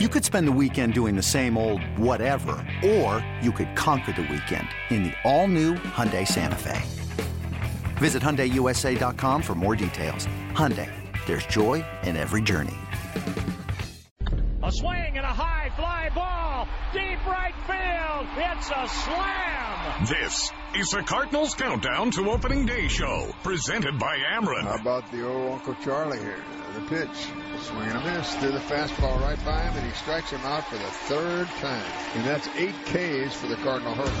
You could spend the weekend doing the same old whatever, or you could conquer the weekend in the all-new Hyundai Santa Fe. Visit HyundaiUSA.com for more details. Hyundai, there's joy in every journey. A swing and a high fly ball, deep right field. It's a slam. This is the Cardinals Countdown to Opening Day show, presented by Ameren. How about the old Uncle Charlie here? The pitch. Swing and a miss. Threw the fastball right by him, and he strikes him out for the third time. And that's eight Ks for the Cardinal hurdle.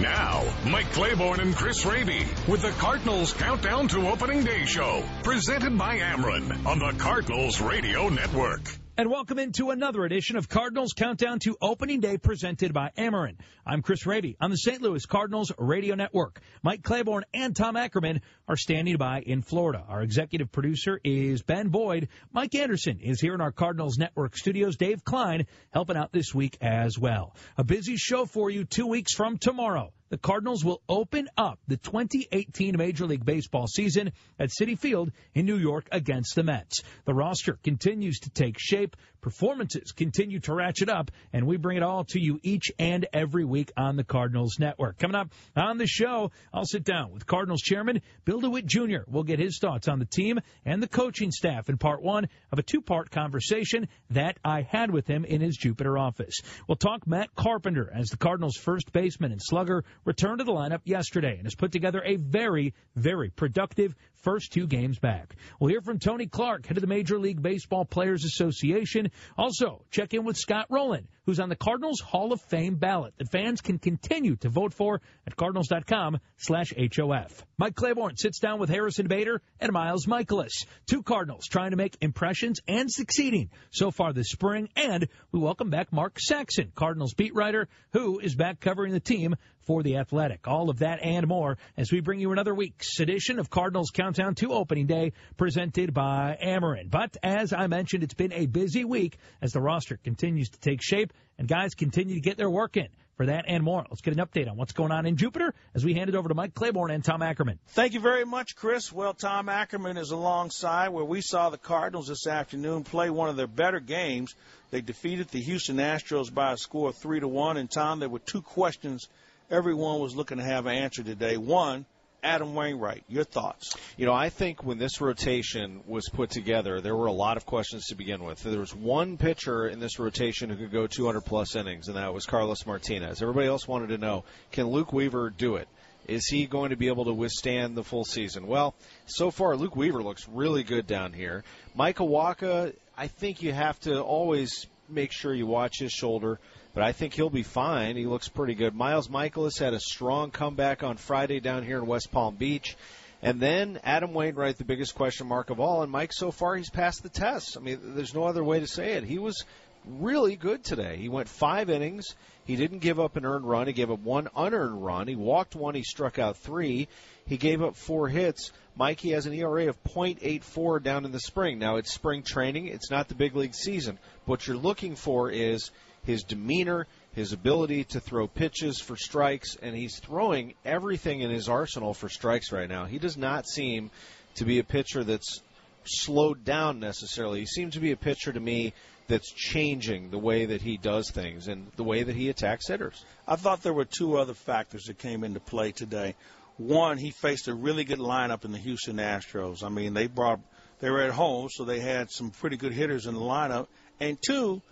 Now, Mike Claiborne and Chris Raby with the Cardinals Countdown to Opening Day show, presented by Ameren on the Cardinals Radio Network. And welcome into another edition of Cardinals Countdown to Opening Day presented by Ameren. I'm Chris Raby on the St. Louis Cardinals Radio Network. Mike Claiborne and Tom Ackerman are standing by in Florida. Our executive producer is Ben Boyd. Mike Anderson is here in our Cardinals Network studios. Dave Klein helping out this week as well. A busy show for you two weeks from tomorrow the Cardinals will open up the 2018 Major League Baseball season at Citi Field in New York against the Mets. The roster continues to take shape, performances continue to ratchet up, and we bring it all to you each and every week on the Cardinals Network. Coming up on the show, I'll sit down with Cardinals chairman Bill DeWitt Jr. We'll get his thoughts on the team and the coaching staff in part one of a two-part conversation that I had with him in his Jupiter office. We'll talk Matt Carpenter as the Cardinals first baseman and slugger returned to the lineup yesterday and has put together a very, very productive first two games back. We'll hear from Tony Clark, head of the Major League Baseball Players Association. Also, check in with Scott Rolen, who's on the Cardinals Hall of Fame ballot that fans can continue to vote for at cardinals.com slash HOF. Mike Claiborne sits down with Harrison Bader and Miles Mikolas, two Cardinals trying to make impressions and succeeding so far this spring. And we welcome back Mark Saxon, Cardinals beat writer, who is back covering the team for The Athletic. All of that and more as we bring you another week's edition of Cardinals Countdown to Opening Day presented by Ameren. But as I mentioned, it's been a busy week as the roster continues to take shape and guys continue to get their work in. For that and more, let's get an update on what's going on in Jupiter as we hand it over to Mike Claiborne and Tom Ackerman. Thank you very much, Chris. Well, Tom Ackerman is alongside where we saw the Cardinals this afternoon play one of their better games. They defeated the Houston Astros by a score of three to one. And Tom, there were two questions everyone was looking to have an answer today. One, Adam Wainwright, your thoughts? You know, I think when this rotation was put together, there were a lot of questions to begin with. There was one pitcher in this rotation who could go 200 plus innings, and that was Carlos Martinez. Everybody else wanted to know, can Luke Weaver do it? Is he going to be able to withstand the full season? Well, so far, Luke Weaver looks really good down here. Michael Wacha, I think you have to always make sure you watch his shoulder but I think he'll be fine. He looks pretty good. Miles Mikolas had a strong comeback on Friday down here in West Palm Beach. And then Adam Wainwright, the biggest question mark of all. And Mike, so far, he's passed the test. I mean, there's no other way to say it. He was really good today. He went five innings. He didn't give up an earned run. He gave up one unearned run. He walked one. He struck out three. He gave up four hits. Mikey has an ERA of .84 down in the spring. Now it's spring training. It's not the big league season. What you're looking for is his demeanor, his ability to throw pitches for strikes, and he's throwing everything in his arsenal for strikes right now. He does not seem to be a pitcher that's slowed down necessarily. He seems to be a pitcher to me that's changing the way that he does things and the way that he attacks hitters. I thought there were two other factors that came into play today. One, he faced a really good lineup in the Houston Astros. I mean, they brought they were at home, so they had some pretty good hitters in the lineup. And two,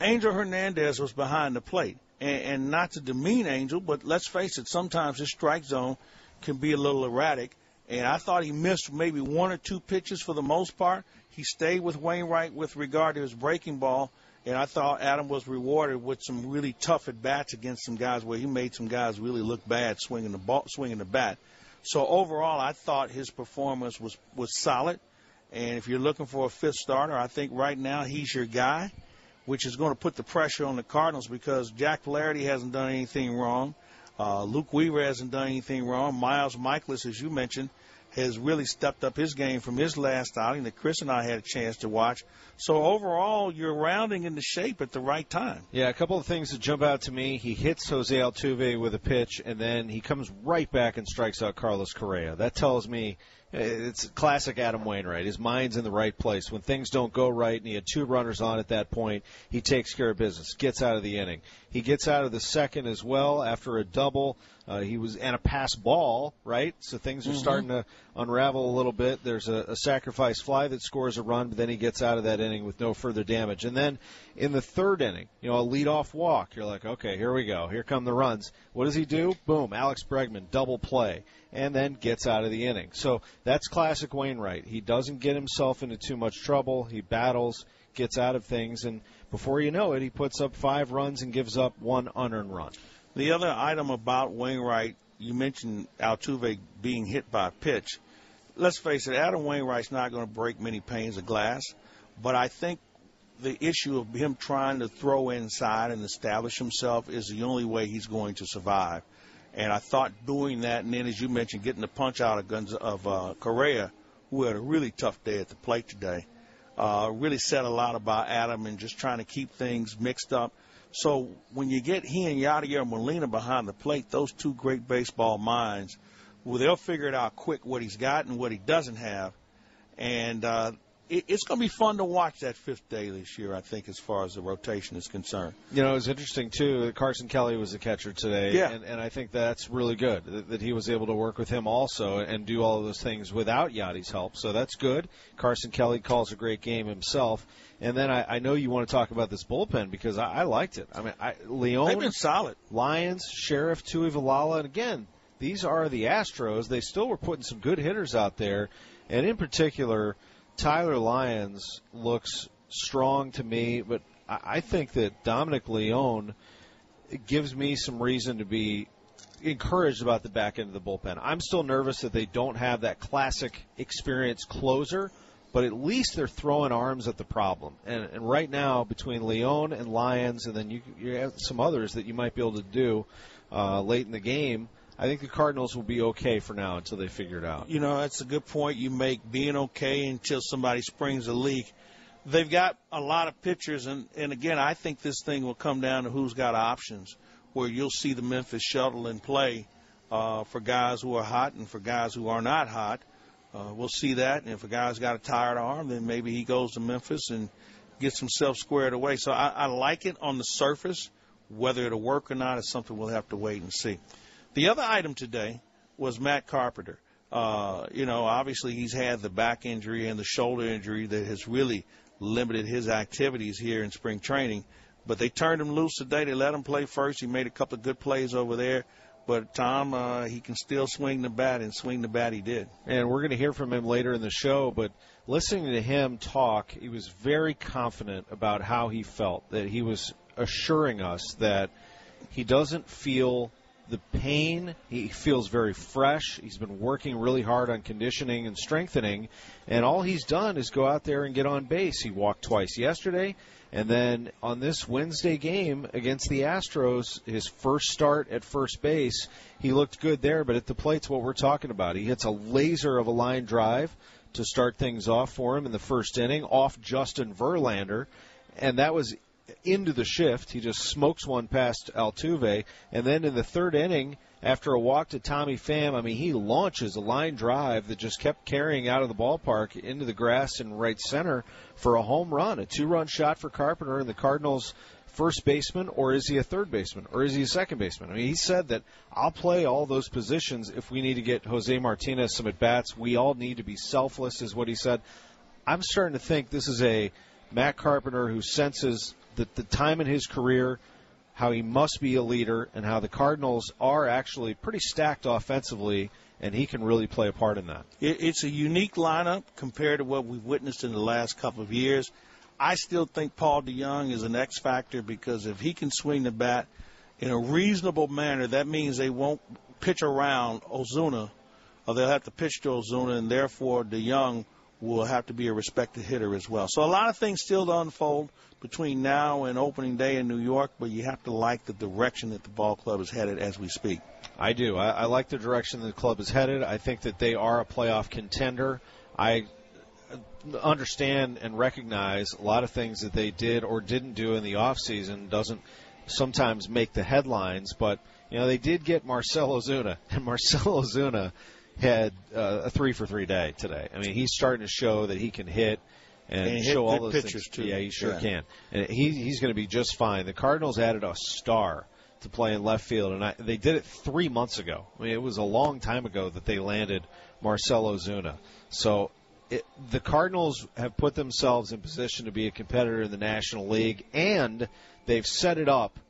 Angel Hernandez was behind the plate. And, and not to demean Angel, but let's face it, sometimes his strike zone can be a little erratic. And I thought he missed maybe one or two pitches for the most part. He stayed with Wainwright with regard to his breaking ball. And I thought Adam was rewarded with some really tough at bats against some guys where he made some guys really look bad swinging the ball, swinging the bat. So overall, I thought his performance was was solid. And if you're looking for a fifth starter, I think right now he's your guy which is going to put the pressure on the Cardinals because Jack Flaherty hasn't done anything wrong. Uh, Luke Weaver hasn't done anything wrong. Miles Mikolas, as you mentioned, has really stepped up his game from his last outing that Chris and I had a chance to watch. So overall, you're rounding into shape at the right time. Yeah, a couple of things that jump out to me. He hits Jose Altuve with a pitch, and then he comes right back and strikes out Carlos Correa. That tells me it's classic Adam Wainwright. His mind's in the right place. When things don't go right and he had two runners on at that point, he takes care of business, gets out of the inning. He gets out of the second as well after a double. Uh, he was and a pass ball, right? So things are Mm-hmm. starting to unravel a little bit. There's a, a sacrifice fly that scores a run, but then he gets out of that inning with no further damage. And then in the third inning, you know, a leadoff walk. You're like, okay, here we go. Here come the runs. What does he do? Boom, Alex Bregman, double play, and then gets out of the inning. So that's classic Wainwright. He doesn't get himself into too much trouble. He battles, gets out of things, and before you know it, he puts up five runs and gives up one unearned run. The other item about Wainwright, you mentioned Altuve being hit by a pitch. Let's face it, Adam Wainwright's not going to break many panes of glass, but I think the issue of him trying to throw inside and establish himself is the only way he's going to survive. And I thought doing that, and then as you mentioned, getting the punch out of guns of uh, Correa, who had a really tough day at the plate today, uh, really said a lot about Adam and just trying to keep things mixed up. So when you get he and Yadier Molina behind the plate, those two great baseball minds, well, they'll figure it out quick what he's got and what he doesn't have, and uh, it's going to be fun to watch that fifth day this year. I think, as far as the rotation is concerned. You know, it was interesting too. that Carson Kelly was the catcher today, Yeah. and, and I think that's really good that, that he was able to work with him also and do all of those things without Yadi's help. So that's good. Carson Kelly calls a great game himself, and then I, I know you want to talk about this bullpen because I, I liked it. I mean, I, Leone, They've been solid. Lyons, Sherriff, Tui Valala, and again, these are the Astros. They still were putting some good hitters out there, and in particular, Tyler Lyons looks strong to me, but I think that Dominic Leone gives me some reason to be encouraged about the back end of the bullpen. I'm still nervous that they don't have that classic experienced closer, but at least they're throwing arms at the problem. And, and right now, between Leone and Lyons, and then you, you have some others that you might be able to do uh, late in the game, I think the Cardinals will be okay for now until they figure it out. You know, that's a good point you make. Being okay until somebody springs a leak. They've got a lot of pitchers, and, and again, I think this thing will come down to who's got options, where you'll see the Memphis shuttle in play uh, for guys who are hot and for guys who are not hot. Uh, we'll see that, and if a guy's got a tired arm, then maybe he goes to Memphis and gets himself squared away. So I, I like it on the surface. Whether it'll work or not is something we'll have to wait and see. The other item today was Matt Carpenter. Uh, you know, obviously he's had the back injury and the shoulder injury that has really limited his activities here in spring training. But they turned him loose today. They let him play first. He made a couple of good plays over there. But Tom, uh, he can still swing the bat, and swing the bat he did. and we're going to hear from him later in the show. But listening to him talk, he was very confident about how he felt. That he was assuring us that he doesn't feel the pain. He feels very fresh. He's been working really hard on conditioning and strengthening, and all he's done is go out there and get on base. He walked twice yesterday. And then on this Wednesday game against the Astros, his first start at first base, he looked good there, but at the plate's what we're talking about. He hits a laser of a line drive to start things off for him in the first inning off Justin Verlander, and that was into the shift. He just smokes one past Altuve, and then in the third inning, after a walk to Tommy Pham, I mean, he launches a line drive that just kept carrying out of the ballpark into the grass in right center for a home run, a two-run shot for Carpenter, and the Cardinals first baseman, or is he a third baseman, or is he a second baseman? I mean, he said that I'll play all those positions if we need to get Jose Martinez some at bats. We all need to be selfless, is what he said. I'm starting to think this is a Matt Carpenter who senses that the time in his career, how he must be a leader, and how the Cardinals are actually pretty stacked offensively, and he can really play a part in that. It, it's a unique lineup compared to what we've witnessed in the last couple of years. I still think Paul DeJong is an X factor because if he can swing the bat in a reasonable manner, that means they won't pitch around Ozuna, or they'll have to pitch to Ozuna, and therefore DeJong will have to be a respected hitter as well. So a lot of things still to unfold between now and opening day in New York, but you have to like the direction that the ball club is headed as we speak. I do. I, I like the direction the club is headed. I think that they are a playoff contender. I understand and recognize a lot of things that they did or didn't do in the offseason doesn't sometimes make the headlines, but you know they did get Marcelo Ozuna, and Marcelo Ozuna had uh, a three for three day today. I mean, he's starting to show that he can hit and, And show hit all those pitches, things. too. Yeah, he sure Yeah. can, and he he's going to be just fine. The Cardinals added a star to play in left field, and I, they did it three months ago. I mean, it was a long time ago that they landed Marcell Ozuna. So. It, the Cardinals have put themselves in position to be a competitor in the National League, and they've set it up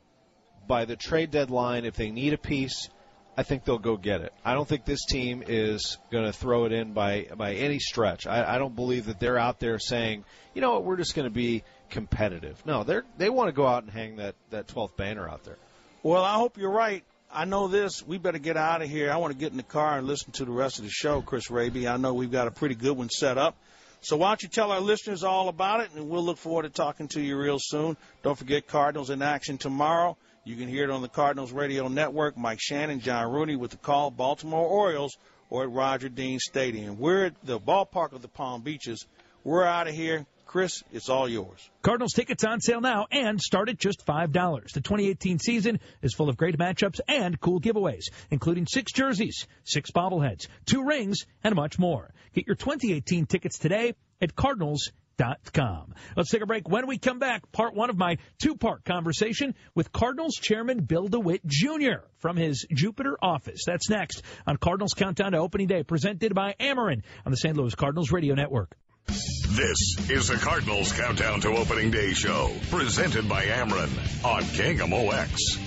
by the trade deadline. If they need a piece, I think they'll go get it. I don't think this team is going to throw it in by by any stretch. I, I don't believe that they're out there saying, you know what, we're just going to be competitive. No, they're they want to go out and hang that that 12th banner out there. Well, I hope you're right. I know this. We better get out of here. I want to get in the car and listen to the rest of the show, Chris Raby. I know we've got a pretty good one set up. So why don't you tell our listeners all about it, and we'll look forward to talking to you real soon. Don't forget Cardinals in action tomorrow. You can hear it on the Cardinals Radio Network. Mike Shannon, John Rooney with the call, Baltimore Orioles, or at Roger Dean Stadium. We're at the ballpark of the Palm Beaches. We're out of here. Chris, it's all yours. Cardinals tickets on sale now and start at just $5. The 2018 season is full of great matchups and cool giveaways, including six jerseys, six bobbleheads, two rings, and much more. Get your 2018 tickets today at cardinals.com. Let's take a break. When we come back, part one of my two-part conversation with Cardinals chairman Bill DeWitt Jr. from his Jupiter office. That's next on Cardinals Countdown to Opening Day, presented by Ameren on the St. Louis Cardinals Radio Network. This is the Cardinals Countdown to Opening Day show, presented by Ameren on KMOX.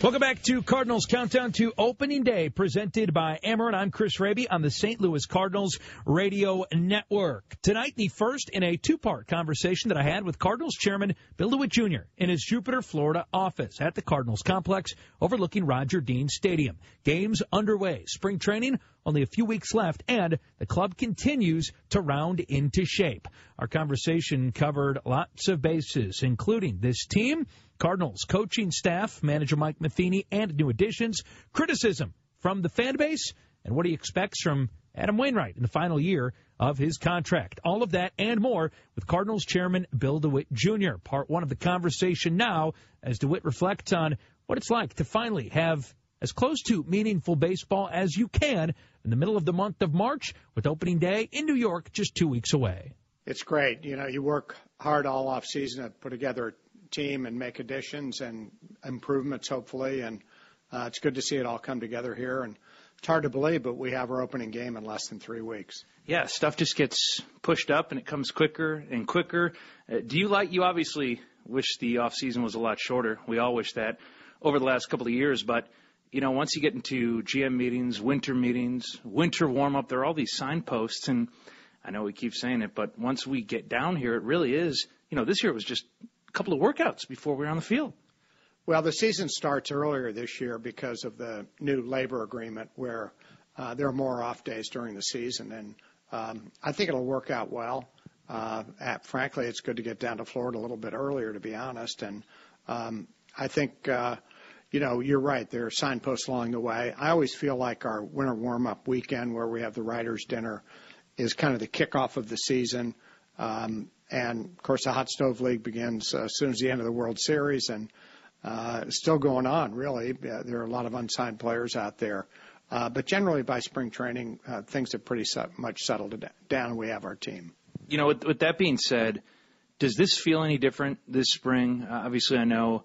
Welcome back to Cardinals Countdown to Opening Day, presented by Ameren. I'm Chris Raby on the St. Louis Cardinals Radio Network. Tonight, the first in a two-part conversation that I had with Cardinals Chairman Bill DeWitt Jr. in his Jupiter, Florida office at the Cardinals complex overlooking Roger Dean Stadium. Games underway. Spring training only a few weeks left, and the club continues to round into shape. Our conversation covered lots of bases, including this team, Cardinals coaching staff, manager Mike Matheny, and new additions, criticism from the fan base, and what he expects from Adam Wainwright in the final year of his contract. All of that and more with Cardinals chairman Bill DeWitt Jr. Part one of the conversation now as DeWitt reflects on what it's like to finally have as close to meaningful baseball as you can in the middle of the month of March with opening day in New York just two weeks away. It's great. You know, you work hard all off season to put together team and make additions and improvements, hopefully. And uh, it's good to see it all come together here. And it's hard to believe, but we have our opening game in less than three weeks. yeah, stuff just gets pushed up and it comes quicker and quicker. Uh, do you like? You obviously wish the off season was a lot shorter. We all wish that over the last couple of years, but you know, once you get into GM meetings, winter meetings, winter warm up, there are all these signposts, and I know we keep saying it, but once we get down here, it really is. You know, this year it was just couple of workouts before we were on the field. Well, the season starts earlier this year because of the new labor agreement where uh, there are more off days during the season. And um, I think it'll work out well. Uh, at, frankly, it's good to get down to Florida a little bit earlier, to be honest. And um, I think, uh, you know, you're right. There are signposts along the way. I always feel like our winter warm up weekend where we have the writers' dinner is kind of the kickoff of the season. Um, and of course, the Hot Stove League begins uh, as soon as the end of the World Series, and uh, still going on. Really, there are a lot of unsigned players out there, uh, but generally by spring training, uh, things have pretty set, much settled down. We have our team. You know, with, with that being said, does this feel any different this spring? Uh, obviously, I know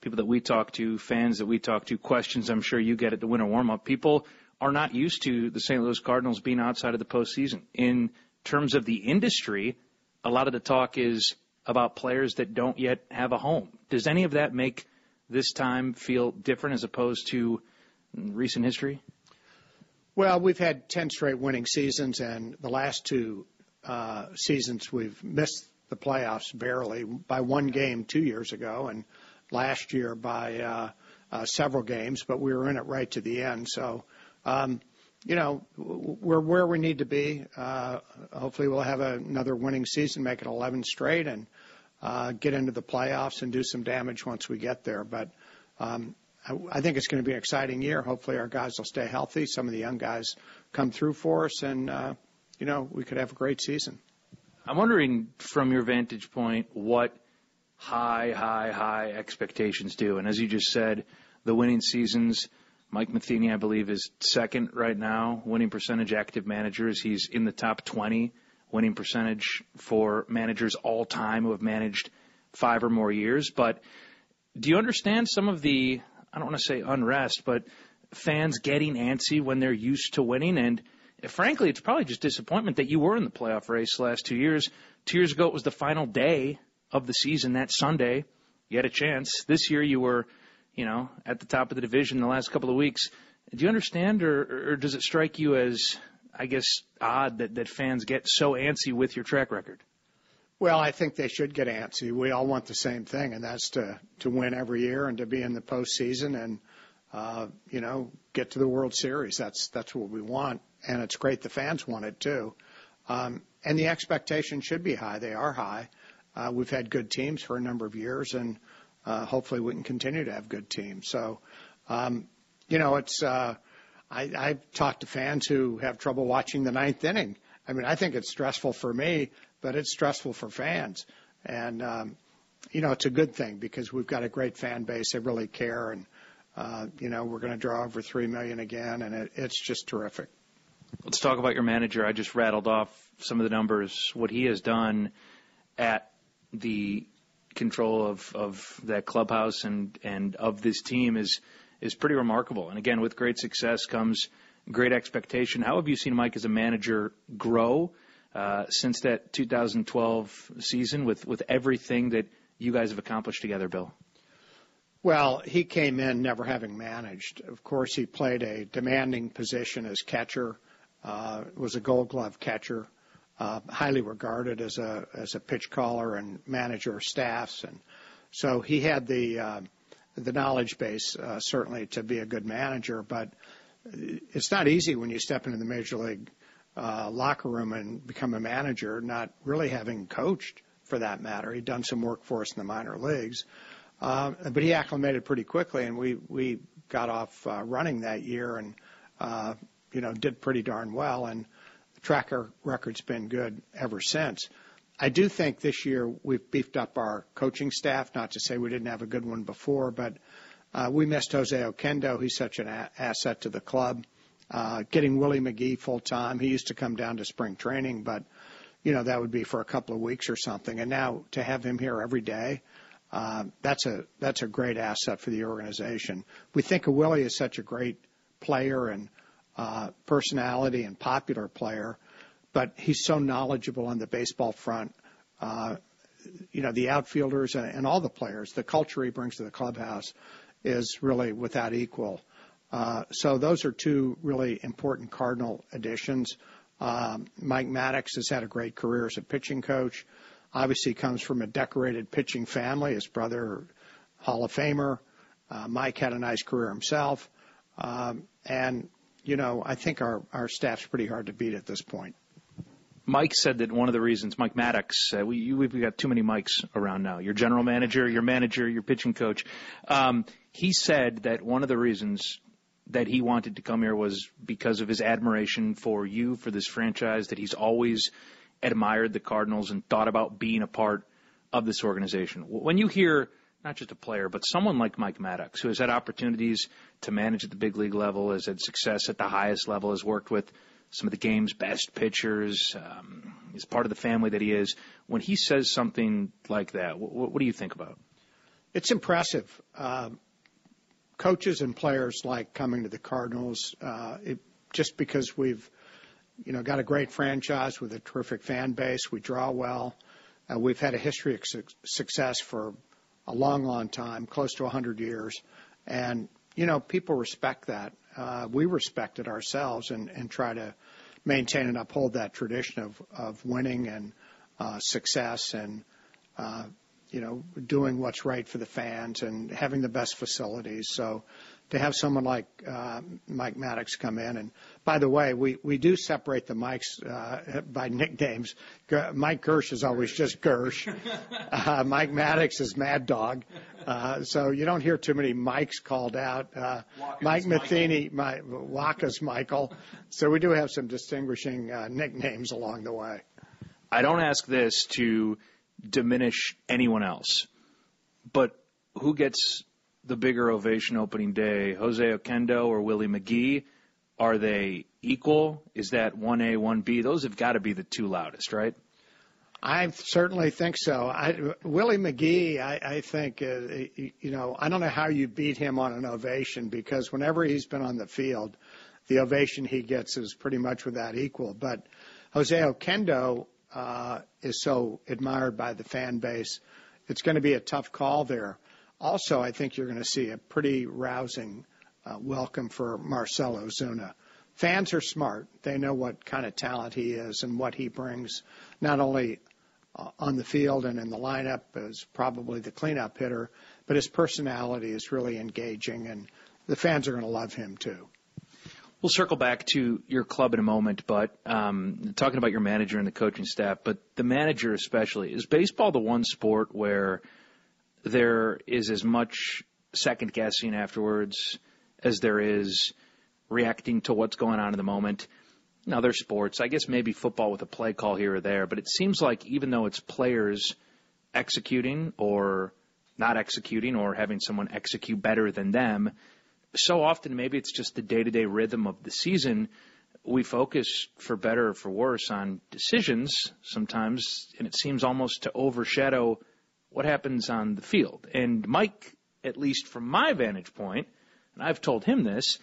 people that we talk to, fans that we talk to, questions I'm sure you get at the winter warm up. People are not used to the St. Louis Cardinals being outside of the postseason. In terms of the industry, a lot of the talk is about players that don't yet have a home. Does any of that make this time feel different as opposed to recent history? Well, we've had 10 straight winning seasons, and the last two uh, seasons we've missed the playoffs barely by one game two years ago, and last year by uh, uh, several games, but we were in it right to the end. So, um, you know, we're where we need to be. Uh, hopefully, we'll have another winning season, make it 11 straight, and uh, get into the playoffs and do some damage once we get there. But um, I, think it's going to be an exciting year. Hopefully, our guys will stay healthy. Some of the young guys come through for us, and uh, you know, we could have a great season. I'm wondering, from your vantage point, what high, high, high expectations do. And as you just said, the winning seasons. Mike Matheny, I believe, is second right now, winning percentage active managers. He's in the top 20 winning percentage for managers all time who have managed five or more years. But do you understand some of the, I don't want to say unrest, but fans getting antsy when they're used to winning? And frankly, it's probably just disappointment that you were in the playoff race the last two years. Two years ago, it was the final day of the season, that Sunday. You had a chance. This year, you were, you know, at the top of the division the last couple of weeks. Do you understand, or, or does it strike you as, I guess, odd that, that fans get so antsy with your track record? Well, I think they should get antsy. We all want the same thing, and that's to to win every year and to be in the postseason and uh, you know get to the World Series. That's that's what we want, and it's great the fans want it too. Um, and the expectations should be high. They are high. Uh, we've had good teams for a number of years, and uh, hopefully we can continue to have good teams. So, um, you know, it's. Uh, I, I've talked to fans who have trouble watching the ninth inning. I mean, I think it's stressful for me, but it's stressful for fans. And um, you know, it's a good thing because we've got a great fan base. They really care, and uh, you know, we're going to draw over three million again, and it, it's just terrific. Let's talk about your manager. I just rattled off some of the numbers. What he has done at the control of, of that clubhouse and, and of this team is is pretty remarkable. And again, with great success comes great expectation. How have you seen Mike as a manager grow uh, since that 2012 season with, with everything that you guys have accomplished together, Bill? Well, he came in never having managed. Of course, he played a demanding position as catcher, uh, was a gold glove catcher, highly regarded as a, as a pitch caller and manager of staffs. And so he had the, uh, the knowledge base, uh, certainly to be a good manager, but it's not easy when you step into the major league uh, locker room and become a manager, not really having coached for that matter. He'd done some work for us in the minor leagues. Uh, but he acclimated pretty quickly, and we we got off uh, running that year, and uh, you know did pretty darn well, and tracker record's been good ever since. I do think this year we've beefed up our coaching staff. Not to say we didn't have a good one before, but uh, we missed Jose Oquendo. He's such an a- asset to the club. Uh, getting Willie McGee full time. He used to come down to spring training, but you know that would be for a couple of weeks or something. And now to have him here every day, uh, that's a that's a great asset for the organization. We think of Willie as such a great player and uh, personality and popular player, but he's so knowledgeable on the baseball front. Uh, you know, the outfielders and, and all the players, the culture he brings to the clubhouse is really without equal. Uh, so those are two really important Cardinal additions. Um, Mike Maddux has had a great career as a pitching coach. Obviously, comes from a decorated pitching family. His brother, Hall of Famer. Uh, Mike had a nice career himself. Um, and, you know, I think our, our staff's pretty hard to beat at this point. Mike said that one of the reasons, Mike Maddux, uh, we, you, we've got too many Mikes around now. Your general manager, your manager, your pitching coach. Um, he said that one of the reasons that he wanted to come here was because of his admiration for you, for this franchise, that he's always admired the Cardinals and thought about being a part of this organization. When you hear not just a player, but someone like Mike Maddux, who has had opportunities to manage at the big league level, has had success at the highest level, has worked with some of the game's best pitchers, um, is part of the family that he is. When he says something like that, what, what do you think about? It's impressive. Uh, coaches and players like coming to the Cardinals uh, it, just because we've you know, got a great franchise with a terrific fan base. We draw well. Uh, we've had a history of su- success for a long, long time, close to 100 years. And, you know, people respect that. Uh, we respect it ourselves and, and try to maintain and uphold that tradition of, of winning and uh, success and, uh, you know, doing what's right for the fans and having the best facilities. So to have someone like uh, Mike Maddux come in. And by the way, we, we do separate the mics uh, by nicknames. Mike Girsch is always just Girsch. Uh, Mike Maddux is Mad Dog. Uh, so you don't hear too many Mikes called out. Uh, Mike Matheny, my, Wacha's Michael. So we do have some distinguishing uh, nicknames along the way. I don't ask this to diminish anyone else, but who gets the bigger ovation opening day, Jose Oquendo or Willie McGee? Are they equal? Is that 1A, 1B? Those have got to be the two loudest, right? I certainly think so. I, Willie McGee, I, I think, uh, you know, I don't know how you beat him on an ovation because whenever he's been on the field, the ovation he gets is pretty much without equal. But Jose Oquendo uh, is so admired by the fan base. It's going to be a tough call there. Also, I think you're going to see a pretty rousing uh, welcome for Marcelo Ozuna. Fans are smart. They know what kind of talent he is and what he brings, not only uh, on the field and in the lineup as probably the cleanup hitter, but his personality is really engaging, and the fans are going to love him too. We'll circle back to your club in a moment, but um, talking about your manager and the coaching staff, but the manager especially, is baseball the one sport where there is as much second guessing afterwards as there is reacting to what's going on in the moment? Now, there's sports, I guess maybe football with a play call here or there, but it seems like even though it's players executing or not executing or having someone execute better than them, so often maybe it's just the day to day rhythm of the season. We focus for better or for worse on decisions sometimes, and it seems almost to overshadow what happens on the field. And Mike, at least from my vantage point, and I've told him this,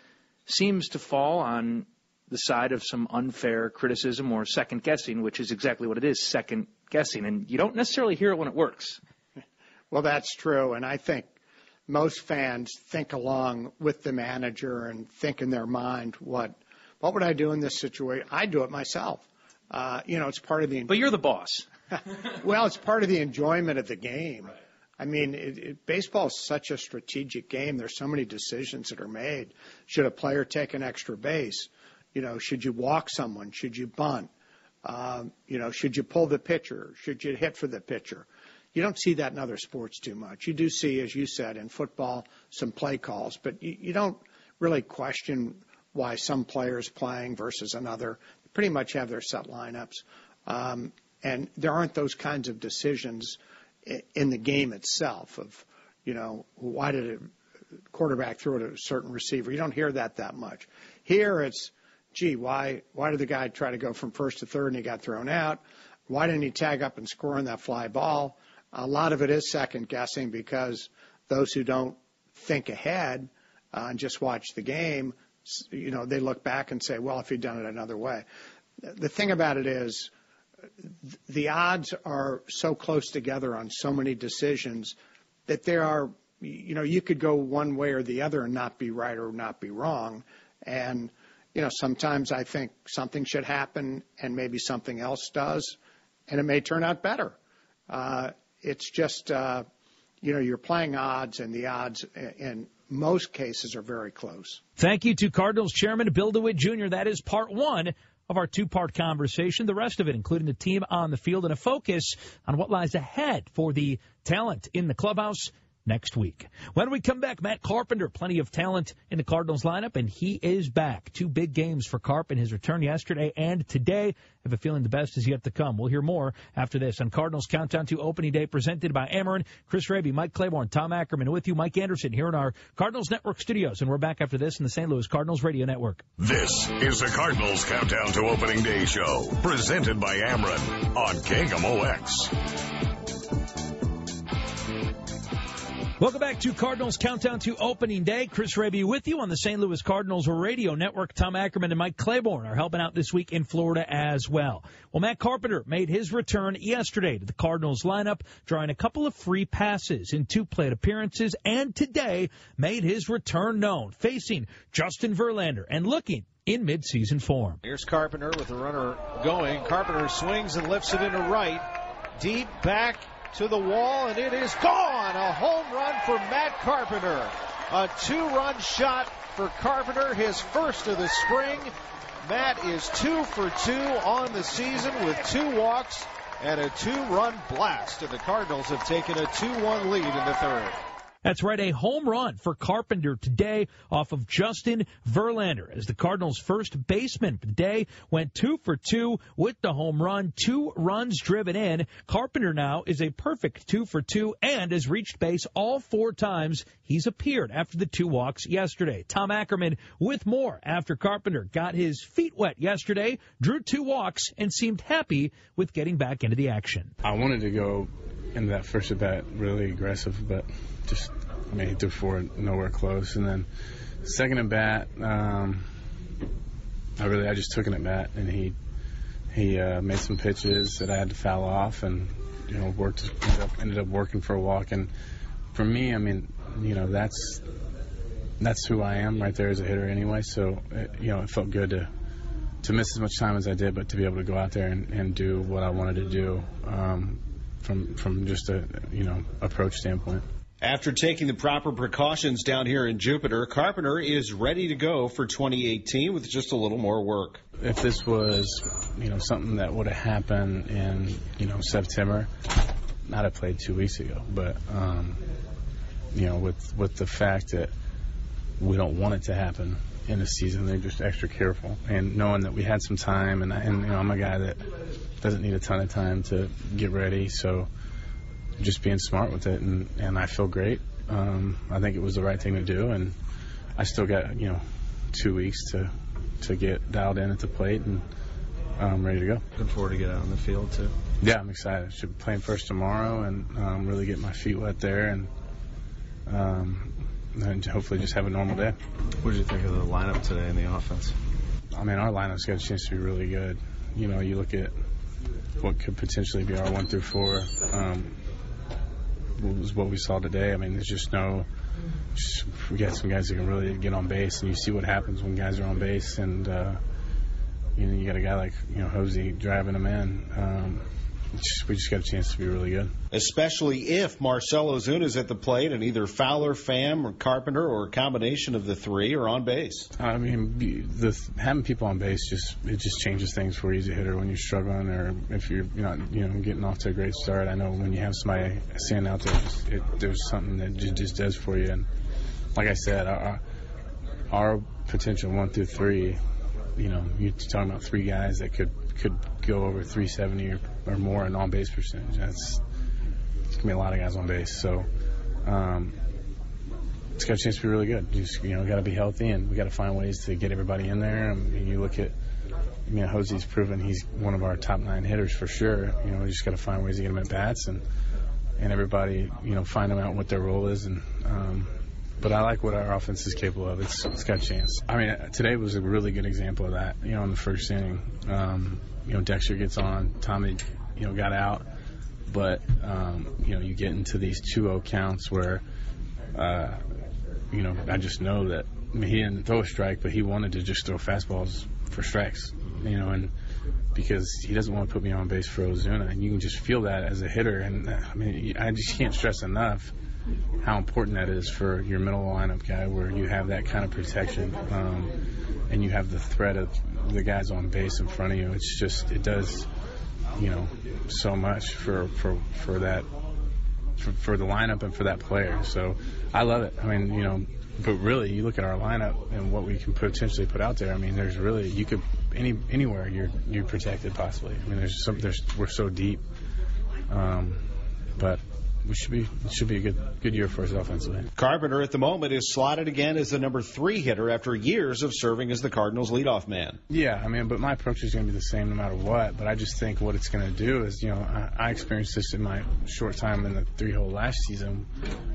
seems to fall on the side of some unfair criticism or second guessing, which is exactly what it is second guessing. And you don't necessarily hear it when it works. Well, that's true. And I think most fans think along with the manager and think in their mind what what would I do in this situation? I'd do it myself. Uh, you know, it's part of the. But you're the boss. well, it's part of the enjoyment of the game. Right. I mean, it, it, baseball is such a strategic game. There's so many decisions that are made. Should a player take an extra base? You know, should you walk someone? Should you bunt? Um, you know, should you pull the pitcher? Should you hit for the pitcher? You don't see that in other sports too much. You do see, as you said, in football, some play calls, but you, you don't really question why some players playing versus another. They pretty much have their set lineups. Um, and there aren't those kinds of decisions in the game itself of, you know, why did a quarterback throw at a certain receiver? You don't hear that that much. Here it's, gee, why, why did the guy try to go from first to third and he got thrown out? Why didn't he tag up and score on that fly ball? A lot of it is second guessing because those who don't think ahead uh, and just watch the game, you know, they look back and say, well, if he'd done it another way. The thing about it is, the odds are so close together on so many decisions that there are, you know, you could go one way or the other and not be right or not be wrong. And, you know, sometimes I think something should happen and maybe something else does, and it may turn out better. Uh, it's just, uh, you know, you're playing odds, and the odds in most cases are very close. Thank you to Cardinals Chairman Bill DeWitt Jr. That is part one of our two part conversation. The rest of it, including the team on the field and a focus on what lies ahead for the talent in the clubhouse next week. When we come back, Matt Carpenter, plenty of talent in the Cardinals lineup, and he is back. Two big games for Carp in his return yesterday and today. I have a feeling the best is yet to come. We'll hear more after this on Cardinals Countdown to Opening Day presented by Ameren. Chris Raby, Mike Claiborne, Tom Ackerman with you, Mike Anderson here in our Cardinals Network studios. And we're back after this in the St. Louis Cardinals Radio Network. This is the Cardinals Countdown to Opening Day show presented by Ameren on KMOX. Welcome back to Cardinals Countdown to Opening Day. Chris Raby with you on the St. Louis Cardinals Radio Network. Tom Ackerman and Mike Claiborne are helping out this week in Florida as well. Well, Matt Carpenter made his return yesterday to the Cardinals lineup, drawing a couple of free passes in two plate appearances, and today made his return known, facing Justin Verlander and looking in midseason form. Here's Carpenter with the runner going. Carpenter swings and lifts it into right. Deep back to the wall, and it is gone. A home run for Matt Carpenter. A two run shot for Carpenter, his first of the spring. Matt is two for two on the season with two walks and a two run blast. And the Cardinals have taken a 2 1 lead in the third. That's right, a home run for Carpenter today off of Justin Verlander as the Cardinals' first baseman for the day went two for two with the home run, two runs driven in. Carpenter now is a perfect two for two and has reached base all four times he's appeared after the two walks yesterday. Tom Ackerman with more after Carpenter got his feet wet yesterday, drew two walks, and seemed happy with getting back into the action. I wanted to go into that first at bat really aggressive, but just I mean, he threw four nowhere close, and then second at bat, um, I really I just took an at bat, and he he uh, made some pitches that I had to foul off, and you know worked ended up, ended up working for a walk, and for me, I mean, you know that's that's who I am right there as a hitter anyway. So it, you know it felt good to to miss as much time as I did, but to be able to go out there and, and do what I wanted to do um, from from just a you know approach standpoint. After taking the proper precautions down here in Jupiter, Carpenter is ready to go for 2018 with just a little more work. If this was, you know, something that would have happened in, you know, September, not have played two weeks ago. But, um, you know, with with the fact that we don't want it to happen in the season, they're just extra careful. And knowing that we had some time, and, and you know, I'm a guy that doesn't need a ton of time to get ready, so just being smart with it, and and I feel great. Um, I think it was the right thing to do, and I still got you know two weeks to to get dialed in at the plate, and I'm ready to go. Looking forward to get out on the field too. Yeah, I'm excited. Should be playing first tomorrow, and um, really get my feet wet there, and um, and hopefully just have a normal day. What did you think of the lineup today in the offense? I mean, our lineup's got a chance to be really good. You know, you look at what could potentially be our one through four. Um, was what we saw today. I mean, there's just no. Just, we got some guys that can really get on base, and you see what happens when guys are on base, and uh, you know you got a guy like you know Jose driving them in. Um, we just got a chance to be really good. Especially if Marcell Ozuna is at the plate and either Fowler, Pham, or Carpenter, or a combination of the three are on base. I mean, the, having people on base just it just changes things for you as a hitter when you're struggling or if you're not you know getting off to a great start. I know when you have somebody standing out there, it, there's something that just, just does for you. And like I said, our, our potential one through three, you know, you're talking about three guys that could could go over 370 or, or more in on base percentage. That's it's gonna be a lot of guys on base. So um, it's got a chance to be really good. You just you know got to be healthy, and we got to find ways to get everybody in there. I mean, you look at. I mean, Jose's proven he's one of our top nine hitters for sure. You know, we just got to find ways to get him at bats and and everybody, you know, find out what their role is and um, but I like what our offense is capable of. It's it's got a chance. I mean, today was a really good example of that. You know, in the first inning, um, you know, Dexter gets on, Tommy, you know, got out, but um, you know, you get into these 2-0 counts where, uh, you know, I just know that I mean, he didn't throw a strike, but he wanted to just throw fastballs for strikes. You know, and because he doesn't want to put me on base for Ozuna, and you can just feel that as a hitter. And I mean, I just can't stress enough how important that is for your middle lineup guy, where you have that kind of protection, um, and you have the threat of the guys on base in front of you. It's just it does, you know, so much for for for that for, for the lineup and for that player. So I love it. I mean, you know, but really, you look at our lineup and what we can potentially put out there. I mean, there's really you could any anywhere you're you're protected possibly. I mean, there's some there's we're so deep, um, but we should be it should be a good good year for us offensively. Carpenter at the moment is slotted again as the number three hitter after years of serving as the Cardinals' leadoff man. Yeah, I mean, but my approach is going to be the same no matter what. But I just think what it's going to do is, you know, I, I experienced this in my short time in the three hole last season,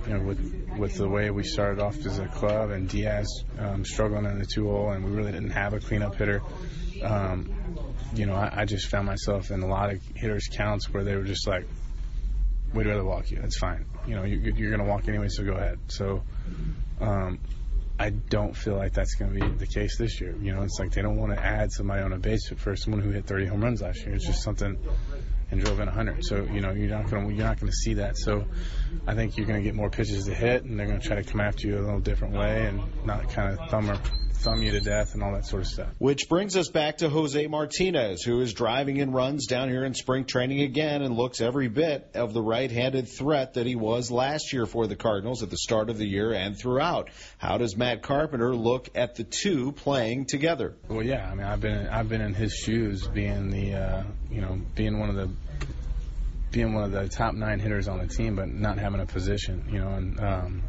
you know, with with the way we started off as a club and Diaz um, struggling in the two hole, and we really didn't have a cleanup hitter. Um, you know, I, I just found myself in a lot of hitters' counts where they were just like, we'd rather walk you. That's fine. You know, you, you're going to walk anyway, so go ahead. So, um, I don't feel like that's going to be the case this year. You know, it's like they don't want to add somebody on a base for someone who hit 30 home runs last year. It's just something and drove in 100. So you know, you're not going to you're not going to see that. So I think you're going to get more pitches to hit, and they're going to try to come after you a little different way and not kind of thumb or thumb you to death and all that sort of stuff. Which brings us back to Jose Martinez, who is driving in runs down here in spring training again and looks every bit of the right-handed threat that he was last year for the Cardinals at the start of the year and throughout. How does Matt Carpenter look at the two playing together? Well, yeah, I mean, I've been I've been in his shoes, being the uh, you know being one of the being one of the top nine hitters on the team, but not having a position, you know, and um,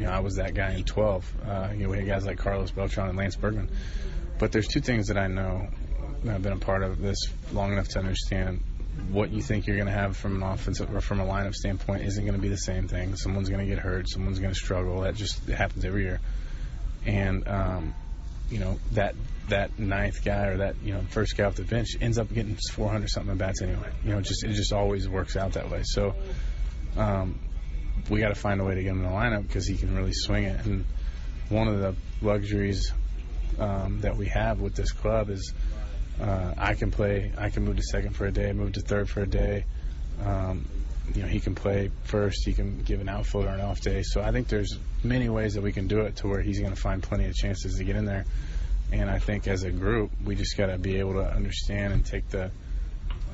you know, I was that guy in 12. Uh, you know, we had guys like Carlos Beltran and Lance Berkman. But there's two things that I know. I've been a part of this long enough to understand what you think you're going to have from an offensive or from a lineup standpoint isn't going to be the same thing. Someone's going to get hurt. Someone's going to struggle. That just happens every year. And um, you know that that ninth guy or that you know first guy off the bench ends up getting 400 something at bats anyway. You know, just it just always works out that way. So um, we got to find a way to get him in the lineup because he can really swing it. And one of the luxuries um, that we have with this club is uh, I can play, I can move to second for a day, move to third for a day. Um, you know, he can play first. He can give an outfielder an off day. So I think there's many ways that we can do it to where he's going to find plenty of chances to get in there. And I think as a group, we just got to be able to understand and take the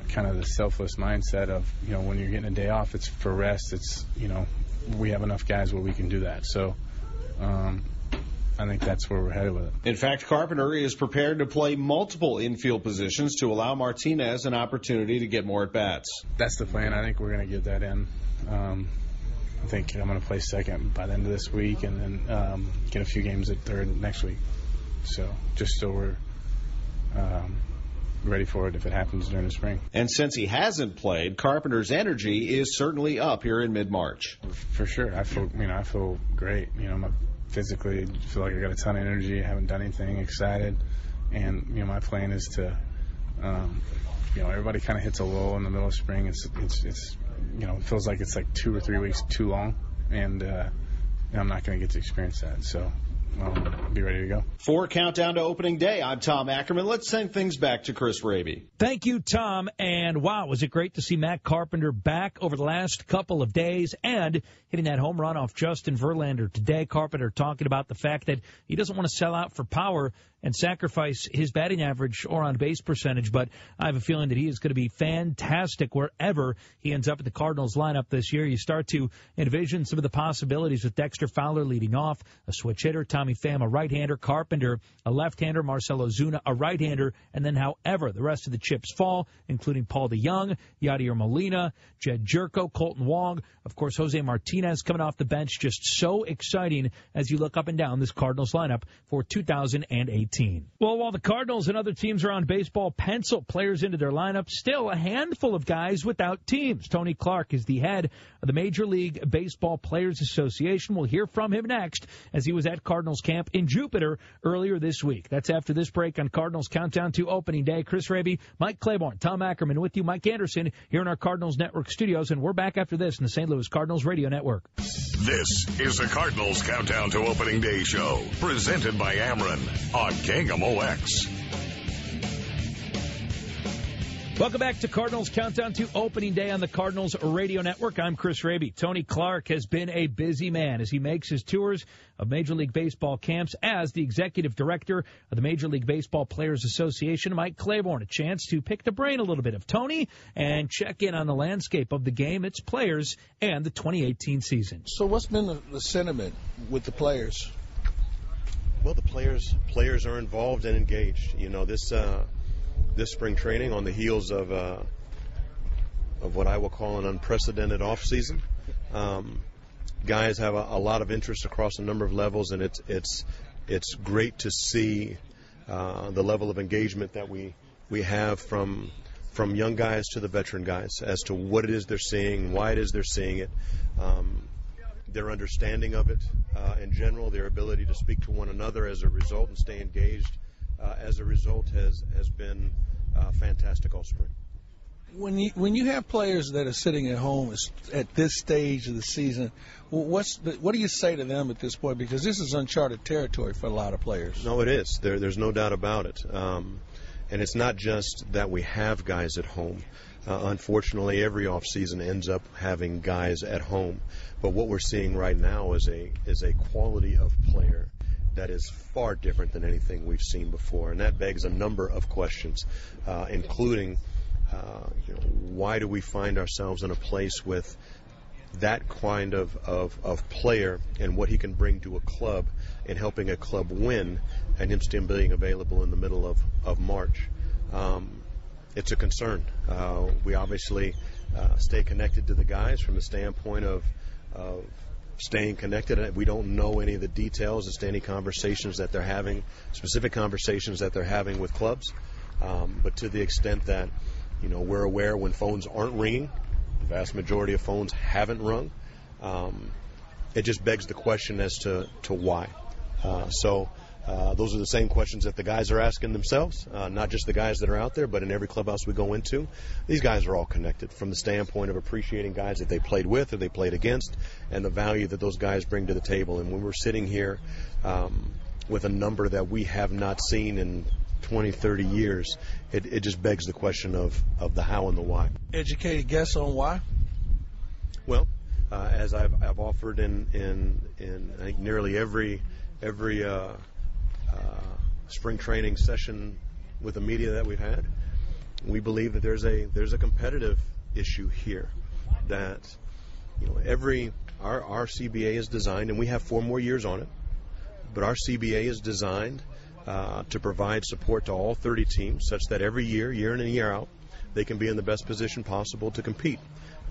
kind of the selfless mindset of you know when you're getting a day off, it's for rest. It's you know we have enough guys where we can do that. So. Um, I think that's where we're headed with it. In fact, Carpenter is prepared to play multiple infield positions to allow Martinez an opportunity to get more at bats. That's the plan. I think we're going to get that in. Um, I think I'm going to play second by the end of this week, and then um, get a few games at third next week. So just so we're um, ready for it if it happens during the spring. And since he hasn't played, Carpenter's energy is certainly up here in mid-March. For sure, I feel you know I feel great. You know, my, physically feel like I got a ton of energy. I haven't done anything. Excited, and you know my plan is to, um, you know, everybody kind of hits a lull in the middle of spring. It's it's it's you know it feels like it's like two or three weeks too long, and uh, I'm not going to get to experience that. So I'll be ready to go. For Countdown to Opening Day, I'm Tom Ackerman. Let's send things back to Chris Raby. Thank you, Tom. And wow, was it great to see Matt Carpenter back over the last couple of days and hitting that home run off Justin Verlander today. Carpenter talking about the fact that he doesn't want to sell out for power and sacrifice his batting average or on base percentage, but I have a feeling that he is going to be fantastic wherever he ends up in the Cardinals lineup this year. You start to envision some of the possibilities with Dexter Fowler leading off, a switch hitter, Tommy Pham, a right-hander, Carpenter, a left-hander, Marcell Ozuna, a right-hander, and then however the rest of the chips fall, including Paul DeJong, Yadier Molina, Jedd Gyorko, Kolten Wong, of course, Jose Martinez coming off the bench. Just so exciting as you look up and down this Cardinals lineup for 2018. Well, while the Cardinals and other teams around baseball pencil players into their lineup, still a handful of guys without teams. Tony Clark is the head of the Major League Baseball Players Association. We'll hear from him next as he was at Cardinals camp in Jupiter earlier this week. That's after this break on Cardinals Countdown to Opening Day. Chris Raby, Mike Claiborne, Tom Ackerman with you, Mike Anderson here in our Cardinals Network studios, and we're back after this in the St. Louis Cardinals Radio Network. This is the Cardinals Countdown to Opening Day show, presented by Ameren on KMOX. Welcome back to Cardinals Countdown to Opening Day on the Cardinals Radio Network. I'm Chris Raby. Tony Clark has been a busy man as he makes his tours of Major League Baseball camps as the executive director of the Major League Baseball Players Association. Mike Claiborne, a chance to pick the brain a little bit of Tony and check in on the landscape of the game, its players, and the 2018 season. So, what's been the, the sentiment with the players? Well, the players players are involved and engaged. You know, this uh, this spring training on the heels of uh, of what I will call an unprecedented off season. Um, guys have a, a, lot of interest across a number of levels, and it's it's it's great to see uh, the level of engagement that we we have from from young guys to the veteran guys as to what it is they're seeing, why it is they're seeing it. Um, their understanding of it uh, in general, their ability to speak to one another as a result and stay engaged as a result has has been uh, fantastic all spring. When you when you have players that are sitting at home at this stage of the season, what's the, what do you say to them at this point? Because this is uncharted territory for a lot of players. No, it is. There, there's no doubt about it. Um, and it's not just that we have guys at home. Uh, unfortunately, every offseason ends up having guys at home. But what we're seeing right now is a is a quality of player that is far different than anything we've seen before, and that begs a number of questions, uh, including uh, you know, why do we find ourselves in a place with that kind of, of, of player and what he can bring to a club and helping a club win, and him still being available in the middle of, of March. Um, it's a concern. Uh, we obviously uh, stay connected to the guys from the standpoint of, of staying connected. And we don't know any of the details as to any conversations that they're having, specific conversations that they're having with clubs. Um, but to the extent that, you know, we're aware when phones aren't ringing, the vast majority of phones haven't rung. Um, it just begs the question as to, to why. Uh, so uh, those are the same questions that the guys are asking themselves, uh, not just the guys that are out there, but in every clubhouse we go into. These guys are all connected from the standpoint of appreciating guys that they played with or they played against and the value that those guys bring to the table. And when we're sitting here um, with a number that we have not seen in 20, 30 years, it, it just begs the question of, of the how and the why. Educated guess on why? Well, uh, as I've, I've offered in, in, in I think nearly every every uh, uh, spring training session with the media that we've had. We believe that there's a there's a competitive issue here that you know every our our CBA is designed and we have four more years on it, but our CBA is designed uh, to provide support to all 30 teams such that every year, year in and year out, they can be in the best position possible to compete.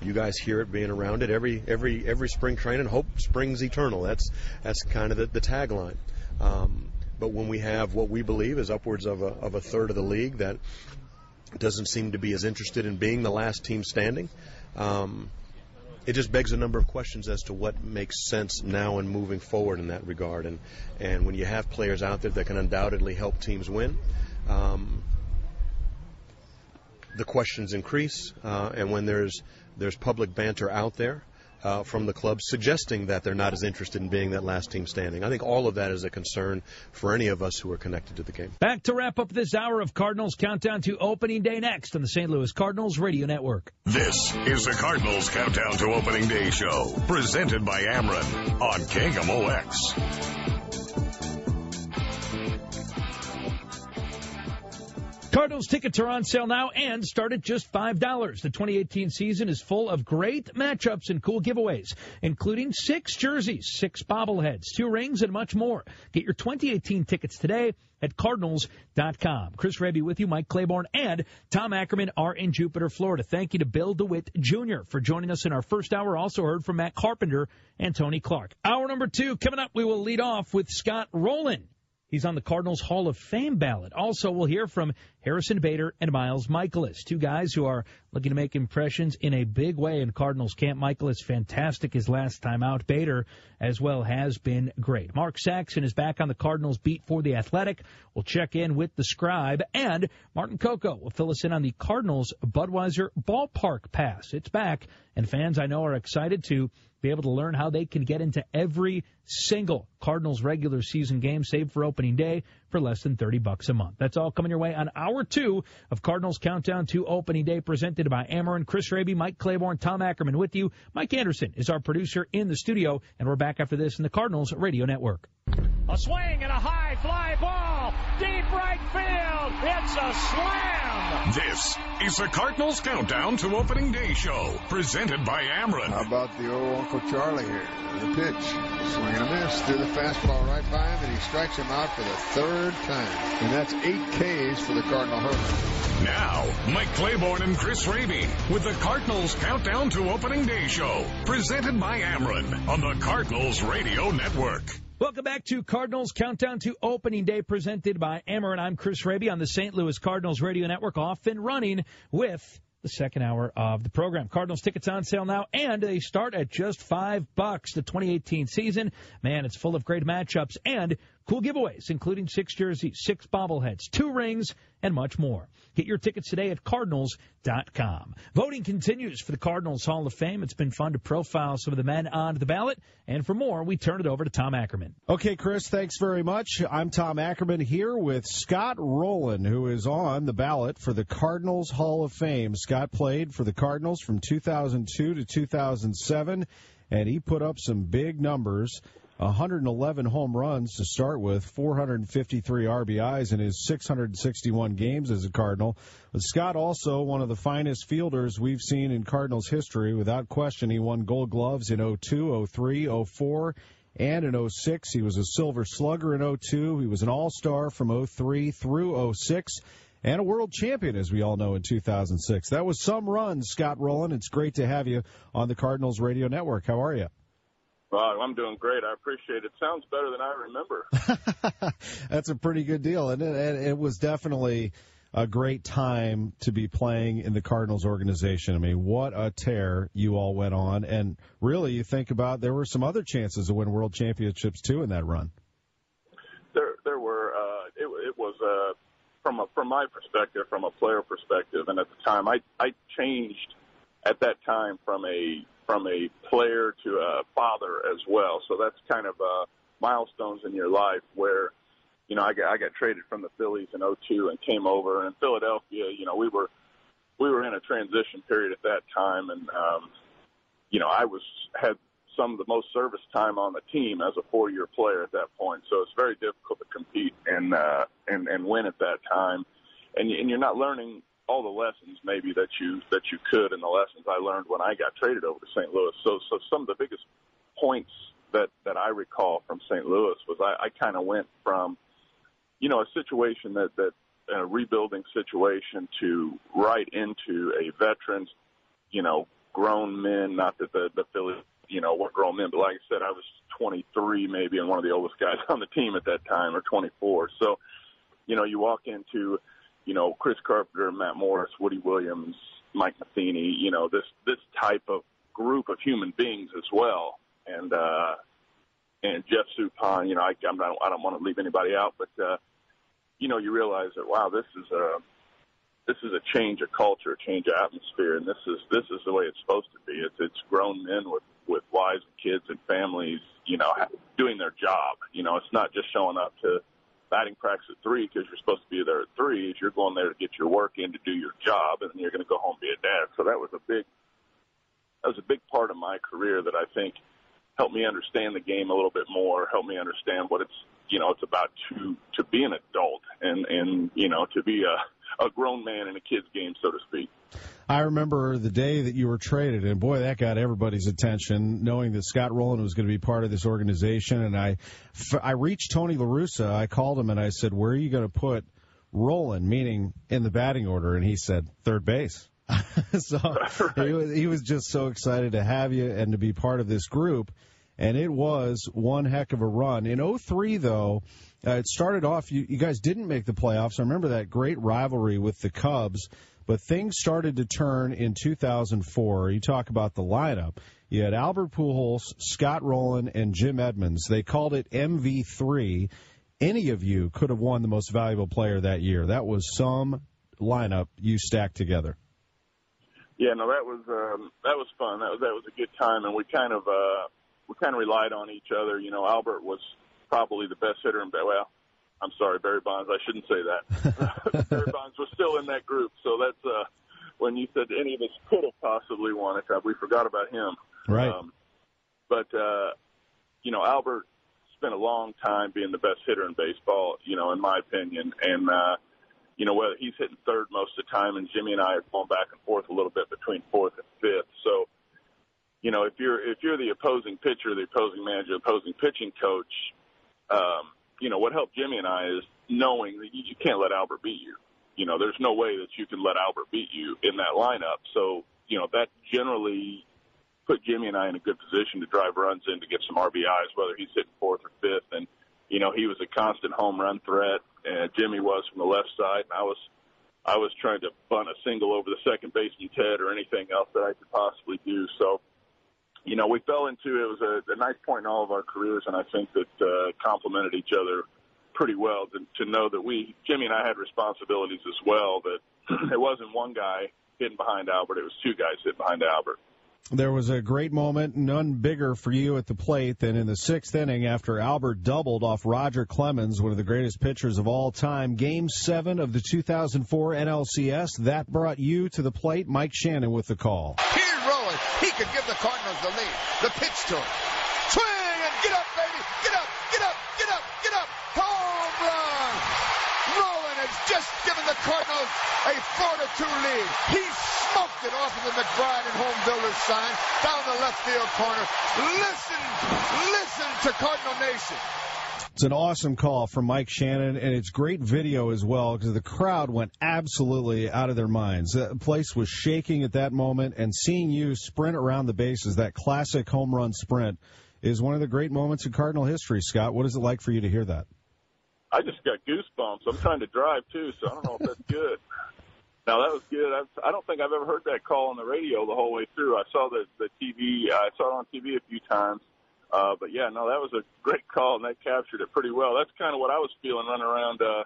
You guys hear it being around it every every every spring training. Hope springs eternal. That's that's kind of the, the tagline. Um, but when we have what we believe is upwards of a, of a third of the league that doesn't seem to be as interested in being the last team standing, um, it just begs a number of questions as to what makes sense now and moving forward in that regard. And and when you have players out there that can undoubtedly help teams win, um, the questions increase. Uh, and when there's there's public banter out there, uh, from the club suggesting that they're not as interested in being that last team standing. I think all of that is a concern for any of us who are connected to the game. Back to wrap up this hour of Cardinals Countdown to Opening Day next on the St. Louis Cardinals Radio Network. This is the Cardinals Countdown to Opening Day show, presented by Ameren on KMOX. Cardinals tickets are on sale now and start at just $5. The 2018 season is full of great matchups and cool giveaways, including six jerseys, six bobbleheads, two rings, and much more. Get your 2018 tickets today at cardinals.com. Chris Raby with you, Mike Claiborne, and Tom Ackerman are in Jupiter, Florida. Thank you to Bill DeWitt Jr. for joining us in our first hour. Also heard from Matt Carpenter and Tony Clark. Hour number two coming up, we will lead off with Scott Rolen. He's on the Cardinals Hall of Fame ballot. Also, we'll hear from Harrison Bader and Miles Mikolas, two guys who are looking to make impressions in a big way in Cardinals camp. Mikolas fantastic his last time out. Bader, as well, has been great. Mark Saxon is back on the Cardinals beat for the Athletic. We'll check in with the scribe, and Martin Coco will fill us in on the Cardinals Budweiser Ballpark Pass. It's back, and fans I know are excited to be able to learn how they can get into every single Cardinals regular season game save for opening day for less than 30 bucks a month. That's all coming your way on hour two of Cardinals Countdown to Opening Day presented by Ameren, Chris Raby, Mike Claiborne, Tom Ackerman with you. Mike Anderson is our producer in the studio, and we're back after this in the Cardinals Radio Network. A swing and a high fly ball. Deep right field. It's a slam. This is the Cardinals Countdown to Opening Day show, presented by Ameren. How about the old Uncle Charlie here? The pitch. Swing and a miss. Threw the fastball right by him, and he strikes him out for the third time. And that's eight Ks for the Cardinal hurdle. Now, Mike Claiborne and Chris Raby with the Cardinals Countdown to Opening Day show, presented by Ameren on the Cardinals Radio Network. Welcome back to Cardinals Countdown to Opening Day presented by Ameren. I'm Chris Raby on the St. Louis Cardinals Radio Network, off and running with the second hour of the program. Cardinals tickets on sale now, and they start at just five bucks. The 2018 season, man, it's full of great matchups and cool giveaways, including six jerseys, six bobbleheads, two rings, and much more. Get your tickets today at Cardinals.com. Voting continues for the Cardinals Hall of Fame. It's been fun to profile some of the men on the ballot. And for more, we turn it over to Tom Ackerman. Okay, Chris, thanks very much. I'm Tom Ackerman here with Scott Rolen, who is on the ballot for the Cardinals Hall of Fame. Scott played for the Cardinals from 2002 to 2007, and he put up some big numbers. 111 home runs to start with, 453 RBIs in his 661 games as a Cardinal. But Scott also one of the finest fielders we've seen in Cardinals history. Without question, he won Gold Gloves in 02, 03, 04, and in 06. He was a Silver Slugger in 02. He was an All-Star from 03 through 06 and a world champion, as we all know, in 2006. That was some run, Scott Rolen. It's great to have you on the Cardinals Radio Network. How are you? Well, I'm doing great. I appreciate it. Sounds better than I remember. That's a pretty good deal, and it, it was definitely a great time to be playing in the Cardinals organization. I mean, what a tear you all went on, and really, you think about there were some other chances to win world championships too in that run. There, there were. Uh, it, it was uh, from a from my perspective, from a player perspective, and at the time, I I changed at that time from a from a player to a father as well. So that's kind of uh, milestones in your life where, you know, I got I got traded from the Phillies in '02 and came over. And in Philadelphia, you know, we were we were in a transition period at that time, and um, you know, I was had some of the most service time on the team as a four-year player at that point. So it's very difficult to compete and uh, and and win at that time, and and you're not learning all the lessons maybe that you that you could and the lessons I learned when I got traded over to St. Louis. So so some of the biggest points that that I recall from St. Louis was I, I kind of went from you know a situation that that a rebuilding situation to right into a veterans you know grown men not that the the Phillies you know were grown men but like I said I was 23 maybe and one of the oldest guys on the team at that time or 24 so you know you walk into you know, Chris Carpenter, Matt Morris, Woody Williams, Mike Matheny, you know, this this type of group of human beings as well. And uh and Jeff Suppan, you know, I I'm not I don't want to leave anybody out, but uh you know, you realize that wow, this is a this is a change of culture, a change of atmosphere, and this is this is the way it's supposed to be. It's it's grown men with with wives and kids and families, you know, doing their job. You know, it's not just showing up to batting practice at three because you're supposed to be there at three. Is you're going there to get your work in to do your job, and then you're going to go home and be a dad. So that was a big that was a big part of my career that I think helped me understand the game a little bit more, helped me understand what it's you know it's about to to be an adult and and you know to be a a grown man in a kid's game, so to speak. I remember the day that you were traded, and boy, that got everybody's attention, knowing that Scott Rolen was going to be part of this organization. And I, I reached Tony La Russa. I called him and I said, "Where are you going to put Rolen?" Meaning in the batting order, and he said, third base." so right. he, was, he was just so excited to have you and to be part of this group. And it was one heck of a run. In 03, though, uh, it started off, you, you guys didn't make the playoffs. I remember that great rivalry with the Cubs. But things started to turn in 2004. You talk about the lineup. You had Albert Pujols, Scott Rolen, and Jim Edmonds. They called it MV3. Any of you could have won the most valuable player that year. That was some lineup you stacked together. Yeah, no, that was um, that was fun. That was that was a good time, and we kind of uh, we kind of relied on each other. You know, Albert was probably the best hitter in well, I'm sorry, Barry Bonds. I shouldn't say that. Barry Bonds was still in that group, so that's uh, when you said any of us could have possibly won it. We forgot about him. Right. Um, but uh, you know, Albert spent a long time being the best hitter in baseball. You know, in my opinion, and uh, you know whether he's hitting third most of the time, and Jimmy and I are going back and forth a little bit between fourth and fifth. So, you know, if you're if you're the opposing pitcher, the opposing manager, opposing pitching coach, um, you know, what helped Jimmy and I is knowing that you, you can't let Albert beat you. You know, there's no way that you can let Albert beat you in that lineup. So, you know, that generally put Jimmy and I in a good position to drive runs in to get some RBIs, whether he's hitting fourth or fifth. And, you know, he was a constant home run threat, and Jimmy was from the left side, and I was I was trying to bunt a single over the second baseman's head or anything else that I could possibly do. So, you know, we fell into it was a, a nice point in all of our careers, and I think that uh, complemented each other pretty well to, to know that we, Jimmy and I, had responsibilities as well. That it wasn't one guy hitting behind Albert; it was two guys hitting behind Albert. There was a great moment, none bigger for you at the plate than in the sixth inning after Albert doubled off Roger Clemens, one of the greatest pitchers of all time. Game seven of the 2004 NLCS. That brought you to the plate. Mike Shannon with the call. Here's He could give the Cardinals the lead. The pitch to him. Swing and Get up, baby. Get up, get up, get up, get up. Home run. Rolen has just given the Cardinals a 4 to 2 lead. He smoked it off of the McBride and Home Builders sign down the left field corner. Listen, listen to Cardinal Nation. It's an awesome call from Mike Shannon, and it's great video as well because the crowd went absolutely out of their minds. The place was shaking at that moment, and seeing you sprint around the bases, that classic home run sprint, is one of the great moments in Cardinal history. Scott, what is it like for you to hear that? I just got goosebumps. I'm trying to drive too, so I don't know if that's good. Now that was good. I don't think I've ever heard that call on the radio the whole way through. I saw the the TV. I saw it on TV a few times. Uh, but yeah, no, that was a great call, and that captured it pretty well. That's kind of what I was feeling running around, uh,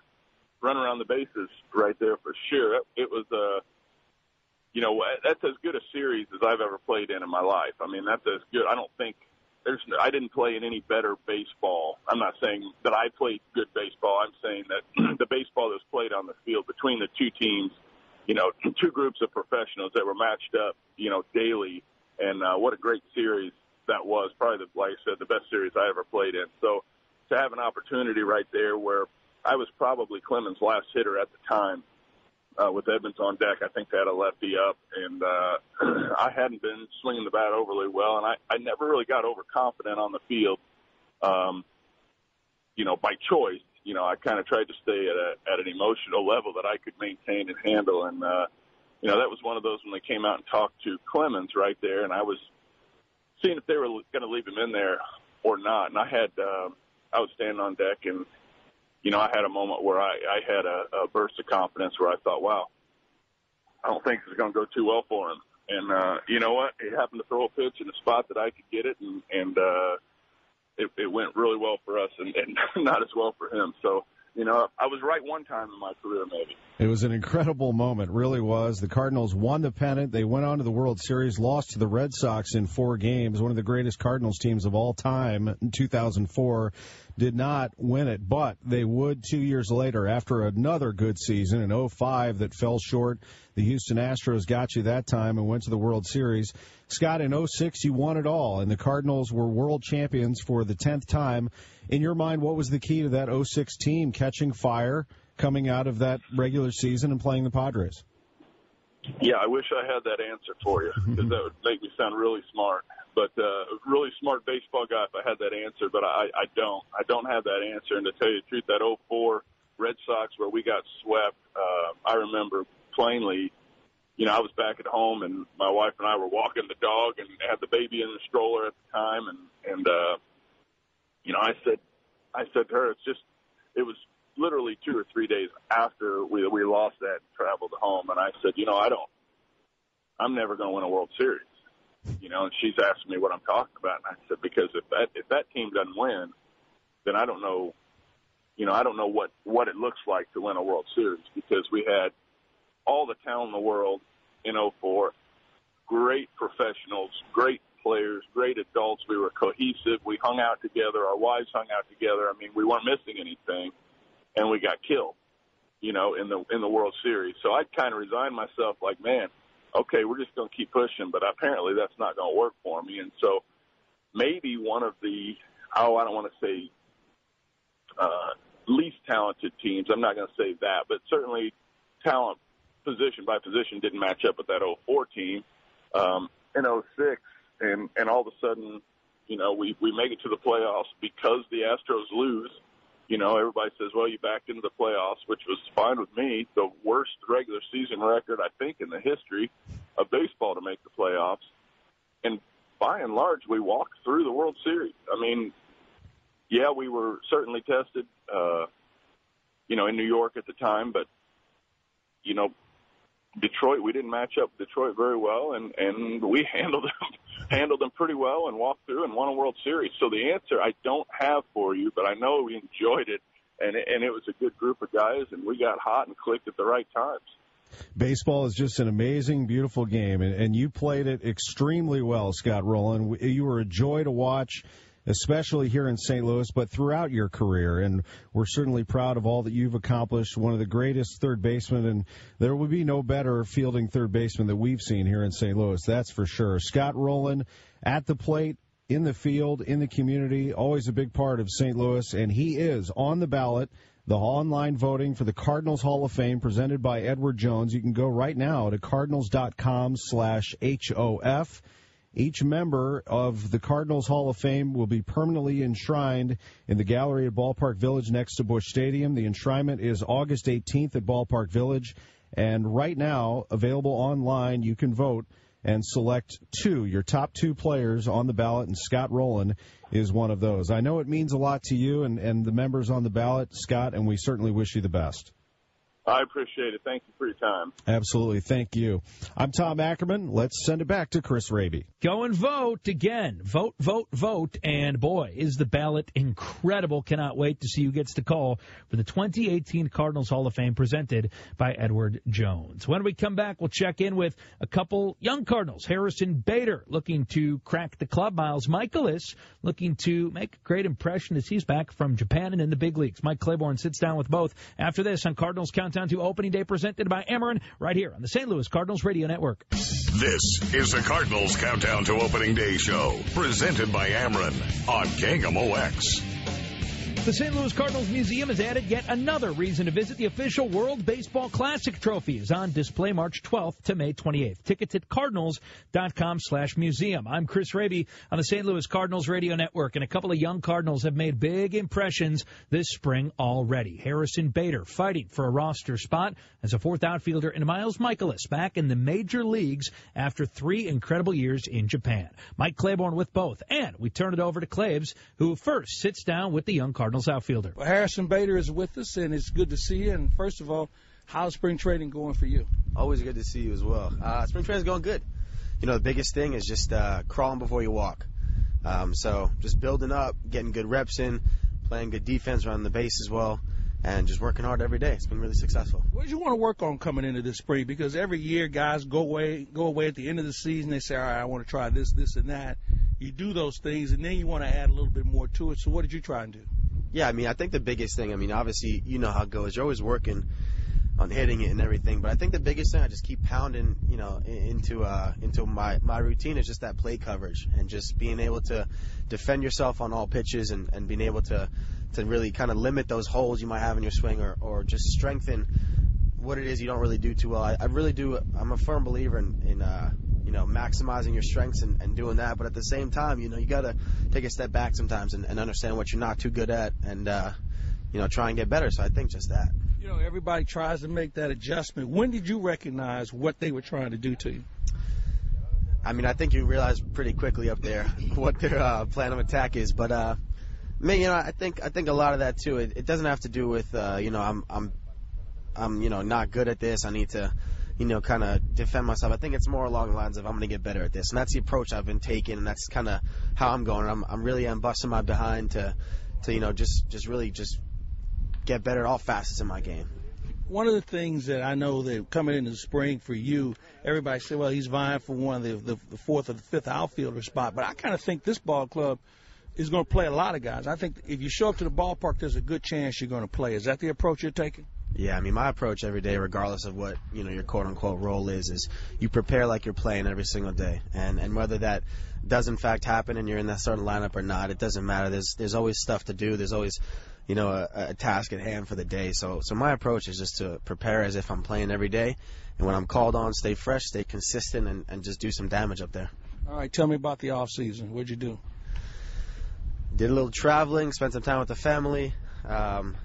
running around the bases right there for sure. It, it was, uh, you know, that's as good a series as I've ever played in in my life. I mean, that's as good. I don't think there's, I didn't play in any better baseball. I'm not saying that I played good baseball. I'm saying that the baseball that was played on the field between the two teams, you know, two groups of professionals that were matched up, you know, daily. And uh, what a great series that was. Probably, the, like I said, the best series I ever played in. So to have an opportunity right there where I was probably Clemens' last hitter at the time uh, with Edmonds on deck. I think they had a lefty up, and uh, I hadn't been swinging the bat overly well, and I, I never really got overconfident on the field. Um, you know, by choice. You know, I kind of tried to stay at a at an emotional level that I could maintain and handle, and uh, you know, that was one of those when they came out and talked to Clemens right there, and I was seeing if they were going to leave him in there or not. And I had, uh, I was standing on deck and, you know, I had a moment where I, I had a, a burst of confidence where I thought, wow, I don't think this is going to go too well for him. And, uh, you know what? He happened to throw a pitch in a spot that I could get it and, and, uh, it, it went really well for us and, and not as well for him. So, you know, I was right one time in my career, maybe. It was an incredible moment, really was. The Cardinals won the pennant. They went on to the World Series, lost to the Red Sox in four games, one of the greatest Cardinals teams of all time in 2004 did not win it, but they would two years later after another good season in 05 that fell short. The Houston Astros got you that time and went to the World Series. Scott, in 06, you won it all, and the Cardinals were world champions for the 10th time. In your mind, what was the key to that 06 team catching fire coming out of that regular season and playing the Padres? Yeah, I wish I had that answer for you because that would make me sound really smart but uh, really smart baseball guy if I had that answer, but I, I don't. I don't have that answer. And to tell you the truth, that 04 Red Sox where we got swept, uh, I remember plainly. You know, I was back at home, and my wife and I were walking the dog, and had the baby in the stroller at the time, and and uh, you know, I said, I said to her, it's just, it was literally two or three days after we we lost that and traveled home, and I said, you know, I don't, I'm never going to win a World Series you know, and she's asking me what I'm talking about, and I said because if that if that team doesn't win, then I don't know, you know, I don't know what what it looks like to win a World Series because we had all the talent in the world in 04, great professionals, great players, great adults. We were cohesive. We hung out together. Our wives hung out together. I mean, we weren't missing anything, and we got killed, you know, in the in the World Series. So I kind of resigned myself, like, man, okay, we're just going to keep pushing, but apparently that's not going to work for me. And so maybe one of the, oh, I don't want to say uh, least talented teams. I'm not going to say that, but certainly talent position by position didn't match up with that 04 team um, in 06. And, and all of a sudden, you know, we, we make it to the playoffs because the Astros lose you know, everybody says, well, you backed into the playoffs, which was fine with me. The worst regular season record, I think, in the history of baseball to make the playoffs. And by and large, we walked through the World Series. I mean, yeah, we were certainly tested, uh, you know, in New York at the time, but, you know, Detroit, we didn't match up Detroit very well, and, and we handled them handled them pretty well and walked through and won a World Series. So the answer I don't have for you, but I know we enjoyed it, and and it was a good group of guys, and we got hot and clicked at the right times. Baseball is just an amazing, beautiful game, and, and you played it extremely well, Scott Rolen. You were a joy to watch especially here in St. Louis, but throughout your career. And we're certainly proud of all that you've accomplished. One of the greatest third basemen, and there would be no better fielding third baseman that we've seen here in St. Louis. That's for sure. Scott Rolen at the plate in the field, in the community, always a big part of St. Louis, and he is on the ballot. The online voting for the Cardinals Hall of Fame presented by Edward Jones. You can go right now to cardinals.com slash HOF. Each member of the Cardinals Hall of Fame will be permanently enshrined in the gallery at Ballpark Village next to Busch Stadium. The enshrinement is August 18th at Ballpark Village. And right now, available online, you can vote and select two, your top two players on the ballot, and Scott Rolen is one of those. I know it means a lot to you and, and the members on the ballot, Scott, and we certainly wish you the best. I appreciate it. Thank you for your time. Absolutely. Thank you. I'm Tom Ackerman. Let's send it back to Chris Raby. Go and vote again. Vote, vote, vote. And boy, is the ballot incredible. Cannot wait to see who gets the call for the 2018 Cardinals Hall of Fame presented by Edward Jones. When we come back, we'll check in with a couple young Cardinals. Harrison Bader looking to crack the club. Miles Mikolas looking to make a great impression as he's back from Japan and in the big leagues. Mike Claiborne sits down with both after this on Cardinals Countdown to Opening Day presented by Ameren right here on the St. Louis Cardinals Radio Network. This is the Cardinals Countdown to Opening Day show, presented by Ameren on KMOX. The St. Louis Cardinals Museum has added yet another reason to visit the official World Baseball Classic trophies on display March 12th to May 28th. Tickets at cardinals.com slash museum. I'm Chris Raby on the St. Louis Cardinals Radio Network, and a couple of young Cardinals have made big impressions this spring already. Harrison Bader fighting for a roster spot as a fourth outfielder, and Miles Mikolas back in the major leagues after three incredible years in Japan. Mike Claiborne with both, and we turn it over to Claves, who first sits down with the young Cardinals Cardinals outfielder. Well, Harrison Bader is with us, and it's good to see you. And first of all, how's spring training going for you? Always good to see you as well. Uh, spring training's going good. You know, the biggest thing is just uh, crawling before you walk. Um, so just building up, getting good reps in, playing good defense around the base as well, and just working hard every day. It's been really successful. What did you want to work on coming into this spring? Because every year guys go away, go away at the end of the season. They say, all right, I want to try this, this, and that. You do those things, and then you want to add a little bit more to it. So what did you try and do? Yeah, I mean, I think the biggest thing, I mean, obviously, you know how it goes. You're always working on hitting it and everything, but I think the biggest thing I just keep pounding, you know, into uh, into my my routine is just that play coverage and just being able to defend yourself on all pitches and, and being able to to really kind of limit those holes you might have in your swing or or just strengthen what it is you don't really do too well. I, I really do. I'm a firm believer in in uh, you know, maximizing your strengths and, and doing that. But at the same time, you know, you got to take a step back sometimes and, and understand what you're not too good at and, uh, you know, try and get better. So I think just that. You know, everybody tries to make that adjustment. When did you recognize what they were trying to do to you? I mean, I think you realize pretty quickly up there what their uh, plan of attack is. But, uh, me, you know, I think I think a lot of that too. It, it doesn't have to do with, uh, you know, I'm I'm I'm you know not good at this. I need to you know, kind of defend myself. I think it's more along the lines of I'm going to get better at this, and that's the approach I've been taking, and that's kind of how I'm going. I'm I'm really I'm busting my behind to to you know just just really just get better at all facets in my game. One of the things that I know that coming into the spring for you, everybody said, well, he's vying for one of the, the, the fourth or the fifth outfielder spot, but I kind of think this ball club is going to play a lot of guys. I think if you show up to the ballpark, there's a good chance you're going to play. Is that the approach you're taking? Yeah, I mean, my approach every day, regardless of what you know your quote unquote role is, is you prepare like you're playing every single day, and and whether that does in fact happen and you're in that starting lineup or not, it doesn't matter. There's there's always stuff to do. There's always you know a, a task at hand for the day. So so my approach is just to prepare as if I'm playing every day, and when I'm called on, stay fresh, stay consistent, and, and just do some damage up there. All right, tell me about the off season. What'd you do? Did a little traveling, spent some time with the family. Um,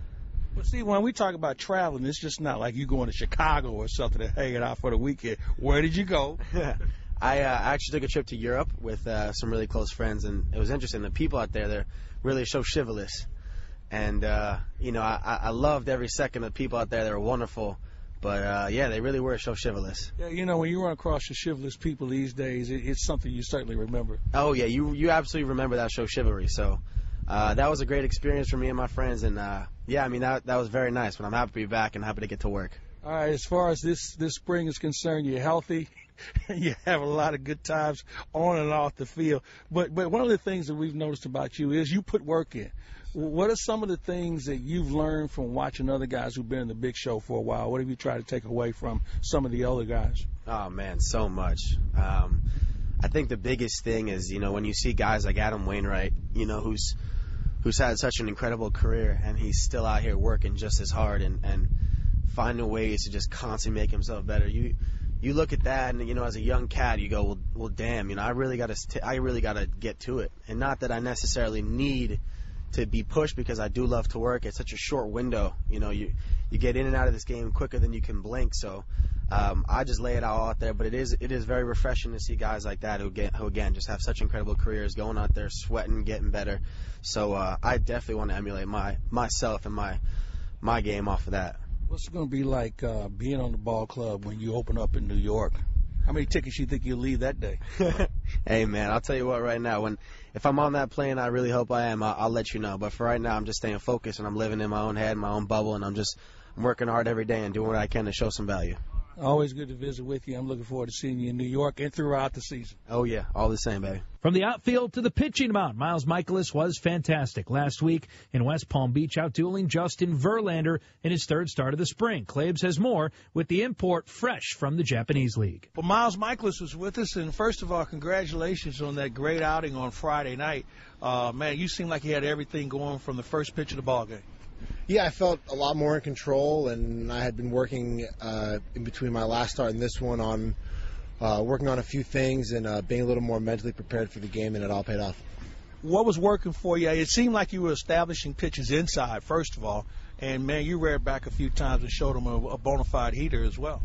but see, when we talk about traveling, it's just not like you going to Chicago or something and hanging out for the weekend. Where did you go? I uh, actually took a trip to Europe with uh, some really close friends, and it was interesting. The people out there, they're really so chivalrous, and uh, you know, I, I loved every second of the people out there. They were wonderful, but uh, yeah, they really were so chivalrous. Yeah, you know, when you run across the chivalrous people these days, it, it's something you certainly remember. Oh yeah, you you absolutely remember that show chivalry. So uh, that was a great experience for me and my friends, and uh, yeah, I mean that that was very nice. But I'm happy to be back and happy to get to work. All right, as far as this this spring is concerned, you're healthy. you have a lot of good times on and off the field. But but one of the things that we've noticed about you is you put work in. What are some of the things that you've learned from watching other guys who've been in the big show for a while? What have you tried to take away from some of the other guys? Oh man, so much. Um, I think the biggest thing is, you know, when you see guys like Adam Wainwright, you know, who's who's had such an incredible career and he's still out here working just as hard and and finding ways to just constantly make himself better. You you look at that and you know as a young cat you go well well damn you know I really got to I really got to get to it and not that I necessarily need to be pushed because I do love to work it's such a short window you know you you get in and out of this game quicker than you can blink so um, I just lay it all out there but it is it is very refreshing to see guys like that who get who again just have such incredible careers going out there sweating getting better so uh, I definitely want to emulate my myself and my my game off of that What's it going to be like uh, being on the ball club when you open up in New York? How many tickets you think you'll leave that day? hey man, I'll tell you what right now. When if I'm on that plane, I really hope I am. I'll, I'll let you know. But for right now, I'm just staying focused and I'm living in my own head, my own bubble, and I'm just I'm working hard every day and doing what I can to show some value. Always good to visit with you. I'm looking forward to seeing you in New York and throughout the season. Oh yeah, all the same, baby. From the outfield to the pitching mound, Miles Mikolas was fantastic last week in West Palm Beach, outdueling Justin Verlander in his third start of the spring. Claves has more with the import fresh from the Japanese League. Well, Miles Mikolas was with us, and first of all, congratulations on that great outing on Friday night. Uh, man, you seemed like you had everything going from the first pitch of the ball game. Yeah, I felt a lot more in control, and I had been working uh, in between my last start and this one on uh, working on a few things and uh, being a little more mentally prepared for the game, and it all paid off. What was working for you? It seemed like you were establishing pitches inside, first of all, and man, you reared back a few times and showed them a, a bona fide heater as well.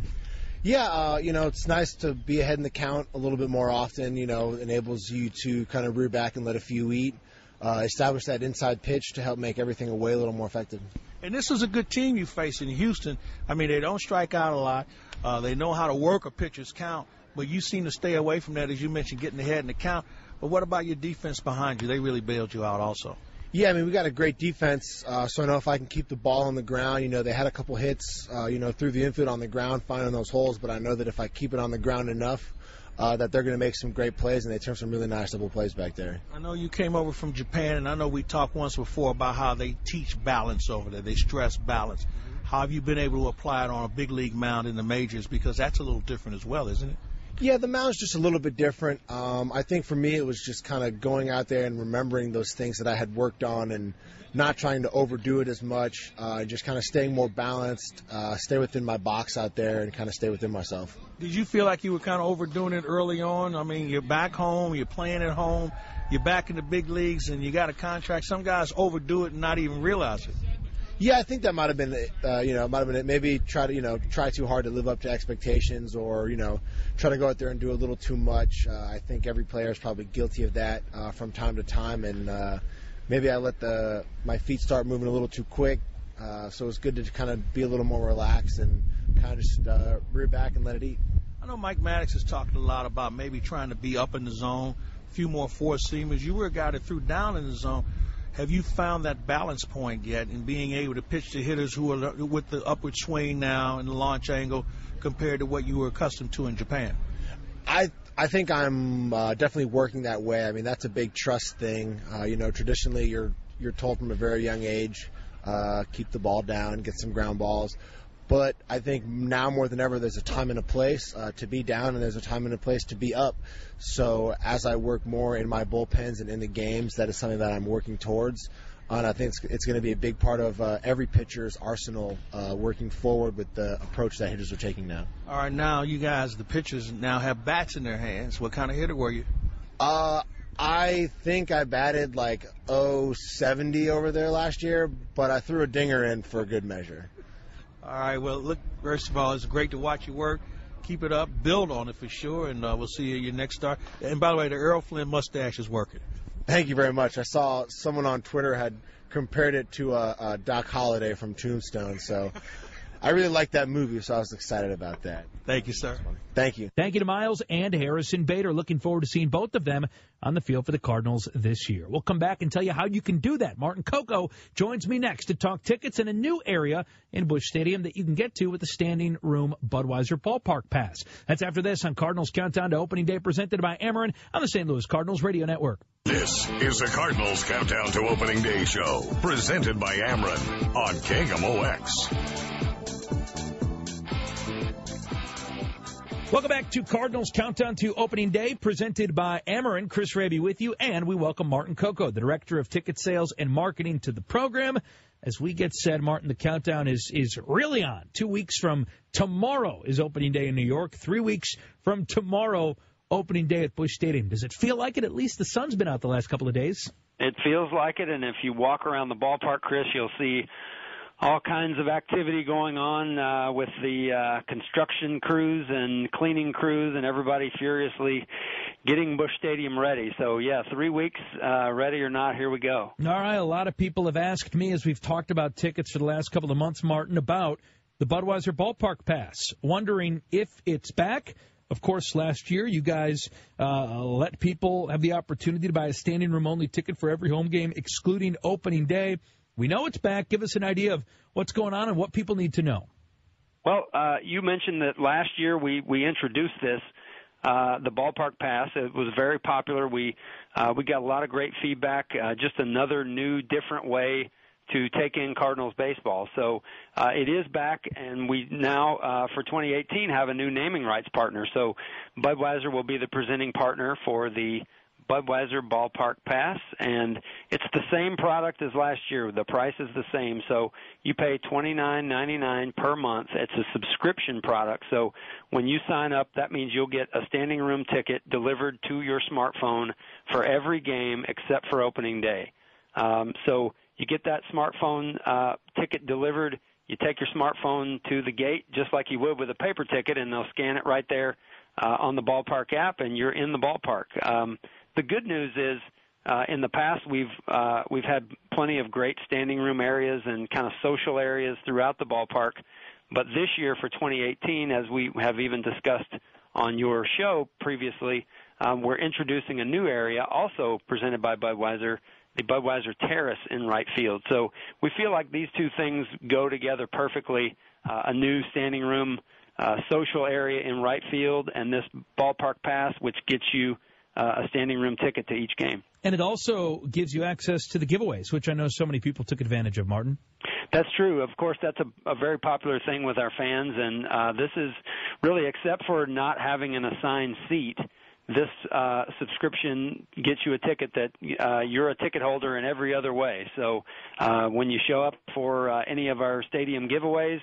Yeah, uh, you know, it's nice to be ahead in the count a little bit more often. You know, enables you to kind of rear back and let a few eat uh, establish that inside pitch to help make everything away a little more effective. And this is a good team you face in Houston. I mean, they don't strike out a lot. Uh, they know how to work a pitcher's count, but you seem to stay away from that, as you mentioned, getting ahead in the count. But what about your defense behind you? They really bailed you out also. Yeah, I mean, we got a great defense, uh, so I know if I can keep the ball on the ground, you know, they had a couple hits, uh, you know, through the infield on the ground, finding those holes, but I know that if I keep it on the ground enough, uh, that they're going to make some great plays, and they turn some really nice double plays back there. I know you came over from Japan, and I know we talked once before about how they teach balance over there. They stress balance. How have you been able to apply it on a big league mound in the majors? Because that's a little different as well, isn't it? Yeah, the mound's just a little bit different. Um, I think for me, it was just kind of going out there and remembering those things that I had worked on and not trying to overdo it as much, uh, just kind of staying more balanced, uh, stay within my box out there, and kind of stay within myself. Did you feel like you were kind of overdoing it early on? I mean, you're back home, you're playing at home, you're back in the big leagues, and you got a contract. Some guys overdo it and not even realize it. Yeah, I think that might have been, uh, you know, might have been it. Maybe try to, you know, try too hard to live up to expectations, or you know, try to go out there and do a little too much. Uh, I think every player is probably guilty of that uh, from time to time, and uh, maybe I let the my feet start moving a little too quick. Uh, so it's good to kind of be a little more relaxed and kind of just uh, rear back and let it eat. I know Mike Maddux has talked a lot about maybe trying to be up in the zone, a few more four seamers. You were a guy that threw down in the zone. Have you found that balance point yet in being able to pitch to hitters who are with the upward swing now and the launch angle compared to what you were accustomed to in Japan? I I think I'm uh, definitely working that way. I mean, that's a big trust thing. Uh, you know, traditionally you're you're told from a very young age, uh, keep the ball down, get some ground balls. But I think now more than ever, there's a time and a place uh, to be down, and there's a time and a place to be up. So as I work more in my bullpens and in the games, that is something that I'm working towards. And I think it's, it's going to be a big part of uh, every pitcher's arsenal uh, working forward with the approach that hitters are taking now. All right, now you guys, the pitchers, now have bats in their hands. What kind of hitter were you? Uh, I think I batted like 070 over there last year, but I threw a dinger in for a good measure. All right. Well, look, first of all, it's great to watch you work. Keep it up. Build on it for sure. And uh, we'll see you at your next start. And by the way, the Errol Flynn mustache is working. Thank you very much. I saw someone on Twitter had compared it to a, a Doc Holliday from Tombstone. So I really like that movie, so I was excited about that. Thank you, sir. Thank you. Thank you to Miles and Harrison Bader. Looking forward to seeing both of them on the field for the Cardinals this year. We'll come back and tell you how you can do that. Martin Coco joins me next to talk tickets in a new area in Busch Stadium that you can get to with the standing room Budweiser Ballpark Pass. That's after this on Cardinals Countdown to Opening Day presented by Ameren on the St. Louis Cardinals Radio Network. This is the Cardinals Countdown to Opening Day show, presented by Ameren on KMOX. Welcome back to Cardinals Countdown to Opening Day, presented by Ameren. Chris Raby with you, and we welcome Martin Coco, the Director of Ticket Sales and Marketing, to the program. As we get said, Martin, the countdown is is really on. Two weeks from tomorrow is opening day in New York. Three weeks from tomorrow, opening day at Busch Stadium. Does it feel like it? At least the sun's been out the last couple of days. It feels like it, and if you walk around the ballpark, Chris, you'll see all kinds of activity going on uh, with the uh, construction crews and cleaning crews and everybody furiously getting Busch Stadium ready. So yeah, three weeks, uh, ready or not, here we go. All right, a lot of people have asked me as we've talked about tickets for the last couple of months, Martin, about the Budweiser Ballpark Pass, wondering if it's back. Of course, last year you guys uh, let people have the opportunity to buy a standing room only ticket for every home game, excluding opening day. We know it's back. Give us an idea of what's going on and what people need to know. Well, uh, you mentioned that last year we we introduced this, uh, the ballpark pass. It was very popular. We uh, we got a lot of great feedback. Uh, just another new, different way to take in Cardinals baseball. So uh, it is back, and we now uh, for 2018 have a new naming rights partner. So Budweiser will be the presenting partner for the Budweiser Ballpark Pass, and it's the same product as last year. The price is the same, so you pay twenty nine ninety nine per month. It's a subscription product, so when you sign up, that means you'll get a standing room ticket delivered to your smartphone for every game except for opening day. Um, so you get that smartphone uh, ticket delivered. You take your smartphone to the gate just like you would with a paper ticket, and they'll scan it right there uh, on the ballpark app, and you're in the ballpark. Um, the good news is uh, in the past we've uh, we've had plenty of great standing room areas and kind of social areas throughout the ballpark. But this year for 2018, as we have even discussed on your show previously, um, we're introducing a new area also presented by Budweiser, the Budweiser Terrace in right field. So we feel like these two things go together perfectly. Uh, a new standing room uh, social area in right field and this ballpark pass, which gets you a standing room ticket to each game. And it also gives you access to the giveaways, which I know so many people took advantage of, Martin. That's true. Of course, that's a, a very popular thing with our fans, and uh, this is really, except for not having an assigned seat, this uh, subscription gets you a ticket that uh, you're a ticket holder in every other way. So uh, when you show up for uh, any of our stadium giveaways,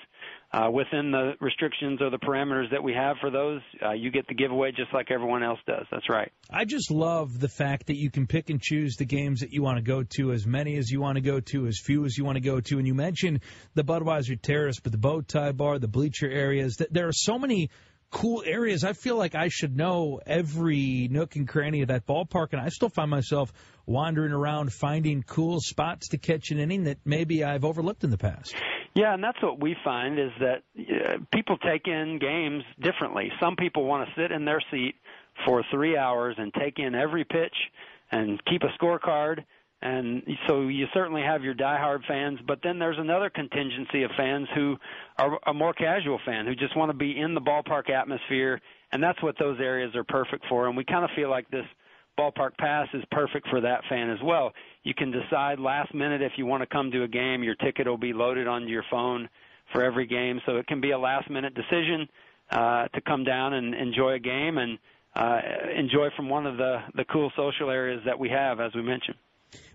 uh, within the restrictions or the parameters that we have for those, uh, you get the giveaway just like everyone else does. That's right. I just love the fact that you can pick and choose the games that you want to go to, as many as you want to go to, as few as you want to go to. And you mentioned the Budweiser Terrace, but the bow tie bar, the bleacher areas. There are so many cool areas. I feel like I should know every nook and cranny of that ballpark, and I still find myself wandering around finding cool spots to catch an inning that maybe I've overlooked in the past. Yeah, and that's what we find is that uh, people take in games differently. Some people want to sit in their seat for three hours and take in every pitch and keep a scorecard. And so you certainly have your diehard fans, but then there's another contingency of fans who are a more casual fan who just want to be in the ballpark atmosphere, and that's what those areas are perfect for. And we kind of feel like this ballpark pass is perfect for that fan as well. You can decide last minute if you want to come to a game. Your ticket will be loaded onto your phone for every game, so it can be a last minute decision uh, to come down and enjoy a game and uh, enjoy from one of the the cool social areas that we have, as we mentioned.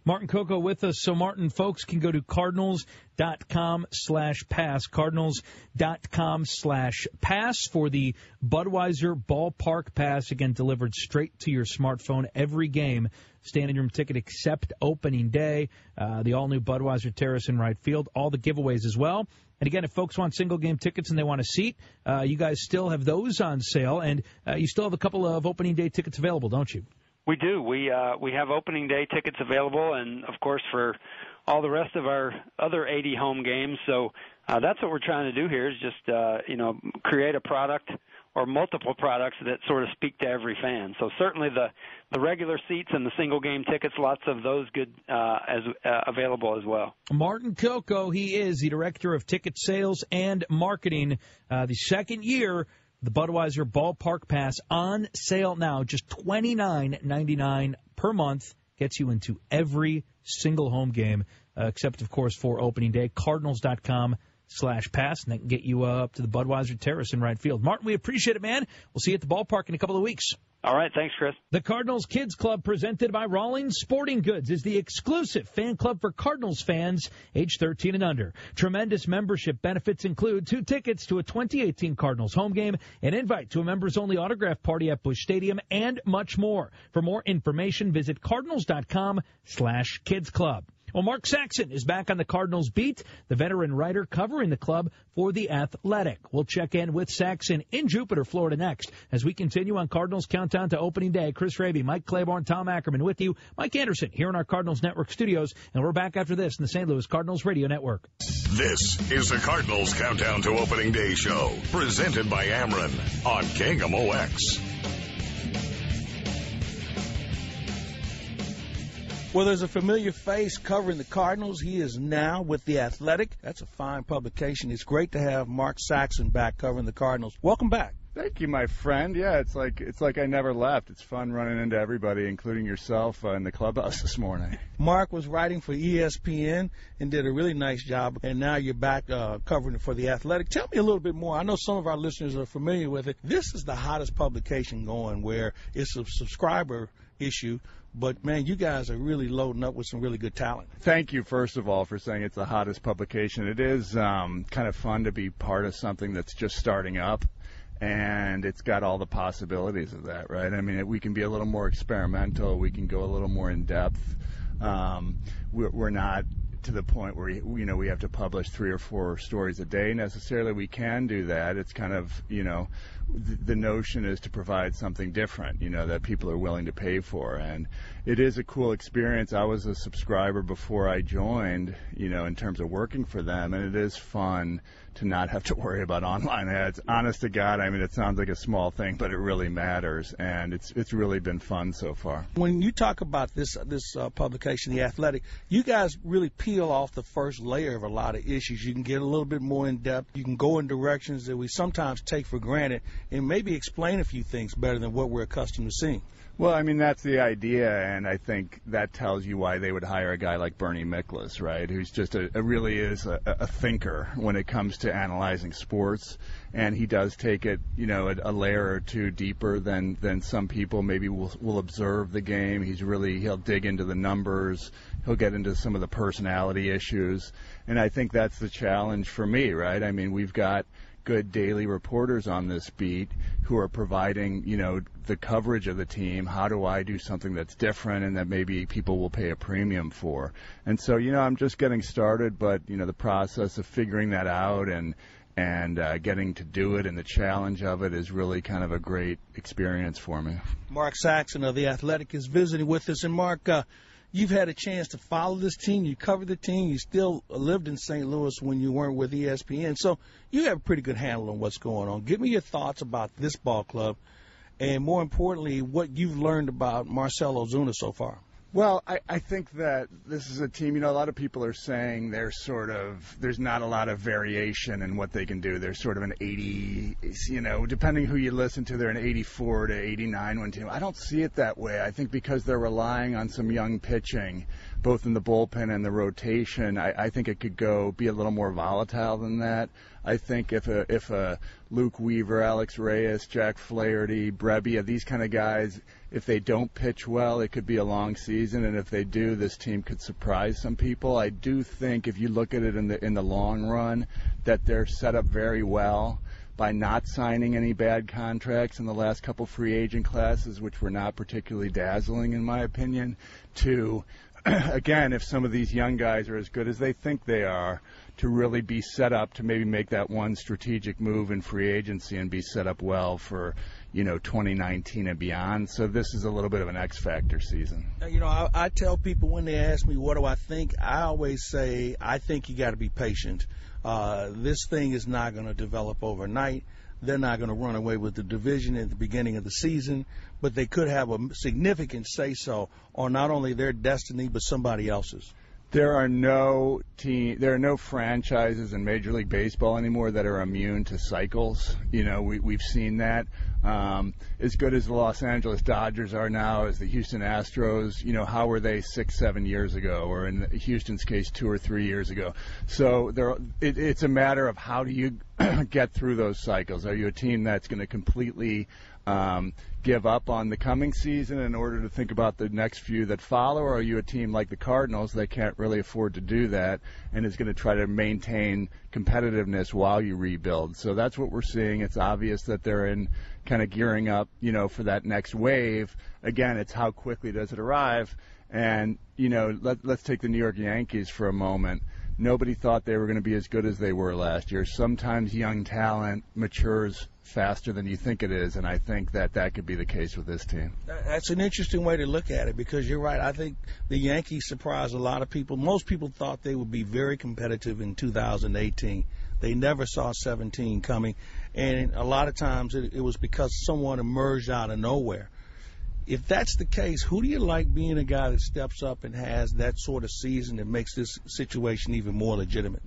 Martin Coco with us. So, Martin, folks can go to cardinals.com slash pass, cardinals.com slash pass for the Budweiser Ballpark Pass. Again, delivered straight to your smartphone every game. Standing room ticket except opening day. Uh, the all new Budweiser Terrace in right field. All the giveaways as well. And again, if folks want single game tickets and they want a seat, uh, you guys still have those on sale, and uh, you still have a couple of opening day tickets available, don't you? We do. We uh, we have opening day tickets available, and of course for all the rest of our other 80 home games. So uh, that's what we're trying to do here is just uh, you know create a product or multiple products that sort of speak to every fan. So certainly the the regular seats and the single game tickets, lots of those good uh, as uh, available as well. Martin Coco, he is the director of ticket sales and marketing. Uh, the second year the Budweiser Ballpark Pass on sale now, just twenty nine ninety nine per month. Gets you into every single home game, uh, except of course for opening day. Cardinals.com slash pass, and that can get you uh, up to the Budweiser Terrace in right field. Martin, we appreciate it, man. We'll see you at the ballpark in a couple of weeks. All right, thanks, Chris. The Cardinals Kids Club, presented by Rawlings Sporting Goods, is the exclusive fan club for Cardinals fans age 13 and under. Tremendous membership benefits include two tickets to a 2018 Cardinals home game, an invite to a members-only autograph party at Busch Stadium, and much more. For more information, visit cardinals.com slash kids club. Well, Mark Saxon is back on the Cardinals beat, the veteran writer covering the club for The Athletic. We'll check in with Saxon in Jupiter, Florida next as we continue on Cardinals Countdown to Opening Day. Chris Raby, Mike Claiborne, Tom Ackerman with you. Mike Anderson here in our Cardinals Network studios, and we're back after this in the St. Louis Cardinals Radio Network. This is the Cardinals Countdown to Opening Day show, presented by Ameren on KMOX. Well, there's a familiar face covering the Cardinals. He is now with The Athletic. That's a fine publication. It's great to have Mark Saxon back covering the Cardinals. Welcome back. Thank you, my friend. Yeah, it's like it's like I never left. It's fun running into everybody, including yourself, uh, in the clubhouse this morning. Mark was writing for ESPN and did a really nice job, and now you're back uh, covering it for the Athletic. Tell me a little bit more. I know some of our listeners are familiar with it. This is the hottest publication going, where it's a subscriber issue. But man, you guys are really loading up with some really good talent. Thank you, first of all, for saying it's the hottest publication. It is um, kind of fun to be part of something that's just starting up and it's got all the possibilities of that, right? I mean, we can be a little more experimental, we can go a little more in depth. Um, we're, we're not to the point where you know we have to publish three or four stories a day necessarily. We can do that. It's kind of you know the notion is to provide something different, you know, that people are willing to pay for. And it is a cool experience. I was a subscriber before I joined, you know, in terms of working for them, and it is fun to not have to worry about online ads. Honest to God, I mean, it sounds like a small thing, but it really matters, and it's it's really been fun so far. When you talk about this this uh, publication, The Athletic, you guys really peel off the first layer of a lot of issues. You can get a little bit more in depth. You can go in directions that we sometimes take for granted, and maybe explain a few things better than what we're accustomed to seeing. Well, I mean that's the idea, and I think that tells you why they would hire a guy like Bernie Miklasz, right? Who's just a, a really is a, a thinker when it comes to analyzing sports, and he does take it, you know, a, a layer or two deeper than than some people maybe will will observe the game. He's really he'll dig into the numbers, he'll get into some of the personality issues, and I think that's the challenge for me, right? I mean, we've got good daily reporters on this beat who are providing, you know, the coverage of the team. How do I do something that's different and that maybe people will pay a premium for? And so, you know, I'm just getting started, but you know, the process of figuring that out and and uh, getting to do it and the challenge of it is really kind of a great experience for me. Mark Saxon of the Athletic is visiting with us, and Mark. Uh, you've had a chance to follow this team. You covered the team. You still lived in St. Louis when you weren't with ESPN. So you have a pretty good handle on what's going on. Give me your thoughts about this ball club and, more importantly, what you've learned about Marcell Ozuna so far. Well, I, I think that this is a team. You know, a lot of people are saying they're sort of there's not a lot of variation in what they can do. They're sort of an 80, you know, depending who you listen to, they're an 84 to 89 one team. I don't see it that way. I think because they're relying on some young pitching, both in the bullpen and the rotation, I, I think it could go be a little more volatile than that. I think if a if a Luke Weaver, Alex Reyes, Jack Flaherty, Brebbia, these kind of guys if they don't pitch well, it could be a long season, and if they do, this team could surprise some people. I do think if you look at it in the in the long run, that they're set up very well by not signing any bad contracts in the last couple free agent classes, which were not particularly dazzling in my opinion. To again, if some of these young guys are as good as they think they are, to really be set up to maybe make that one strategic move in free agency and be set up well for you know 2019 and beyond. So this is a little bit of an X factor season. You know, I, I tell people when they ask me what do I think, I always say I think you got to be patient. Uh, this thing is not going to develop overnight. They're not going to run away with the division at the beginning of the season, but they could have a significant say so on not only their destiny but somebody else's. There are no team, there are no franchises in Major League Baseball anymore that are immune to cycles. You know, we, we've seen that. Um, as good as the Los Angeles Dodgers are now, as the Houston Astros, you know, how were they six, seven years ago, or in Houston's case, two or three years ago? So there, it, it's a matter of how do you get through those cycles. Are you a team that's going to completely um, give up on the coming season in order to think about the next few that follow, or are you a team like the Cardinals that can't really afford to do that and is going to try to maintain competitiveness while you rebuild? So that's what we're seeing. It's obvious that they're in kind of gearing up, you know, for that next wave. Again, it's how quickly does it arrive? And you know, let, let's take the New York Yankees for a moment nobody thought they were going to be as good as they were last year. Sometimes young talent matures faster than you think it is, and I think that that could be the case with this team. That's an interesting way to look at it because you're right. I think the Yankees surprised a lot of people. Most people thought they would be very competitive in 2018. They never saw 17 coming, and a lot of times it, it was because someone emerged out of nowhere if that's the case, who do you like being a guy that steps up and has that sort of season that makes this situation even more legitimate?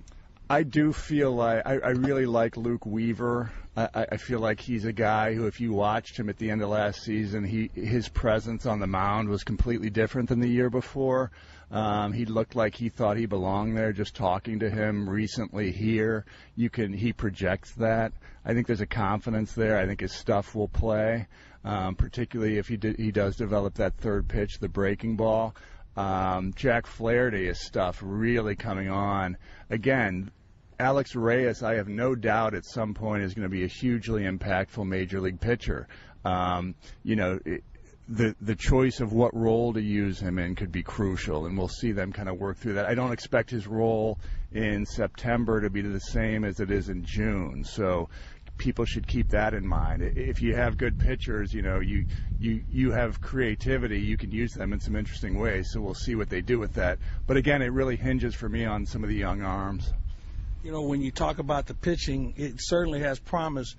I do feel like I, I really like Luke Weaver. I, I feel like he's a guy who, if you watched him at the end of last season, he his presence on the mound was completely different than the year before. Um, he looked like he thought he belonged there. Just talking to him recently here, you can he projects that. I think there's a confidence there. I think his stuff will play um, particularly if he d- he does develop that third pitch, the breaking ball. Um, Jack Flaherty is stuff really coming on. Again, Alex Reyes, I have no doubt at some point is going to be a hugely impactful major league pitcher. Um, you know, it, the the choice of what role to use him in could be crucial, and we'll see them kind of work through that. I don't expect his role in September to be the same as it is in June. So people should keep that in mind. If you have good pitchers, you know, you you you have creativity, you can use them in some interesting ways. So we'll see what they do with that. But again, it really hinges for me on some of the young arms. You know, when you talk about the pitching, it certainly has promise.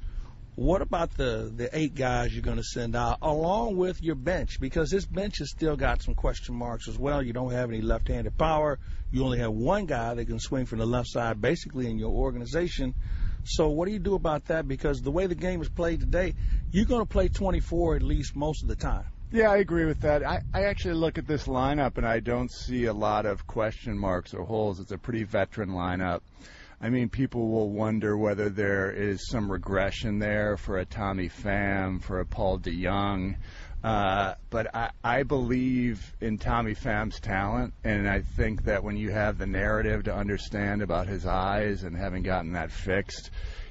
What about the the eight guys you're going to send out along with your bench? Because this bench has still got some question marks as well. You don't have any left-handed power. You only have one guy that can swing from the left side, basically in your organization. So what do you do about that? Because the way the game is played today, you're going to play 24 at least most of the time. Yeah, I agree with that. I, I actually look at this lineup and I don't see a lot of question marks or holes. It's a pretty veteran lineup. I mean, people will wonder whether there is some regression there for a Tommy Pham, for a Paul DeJong. Uh, but I, I believe in Tommy Pham's talent, and I think that when you have the narrative to understand about his eyes and having gotten that fixed,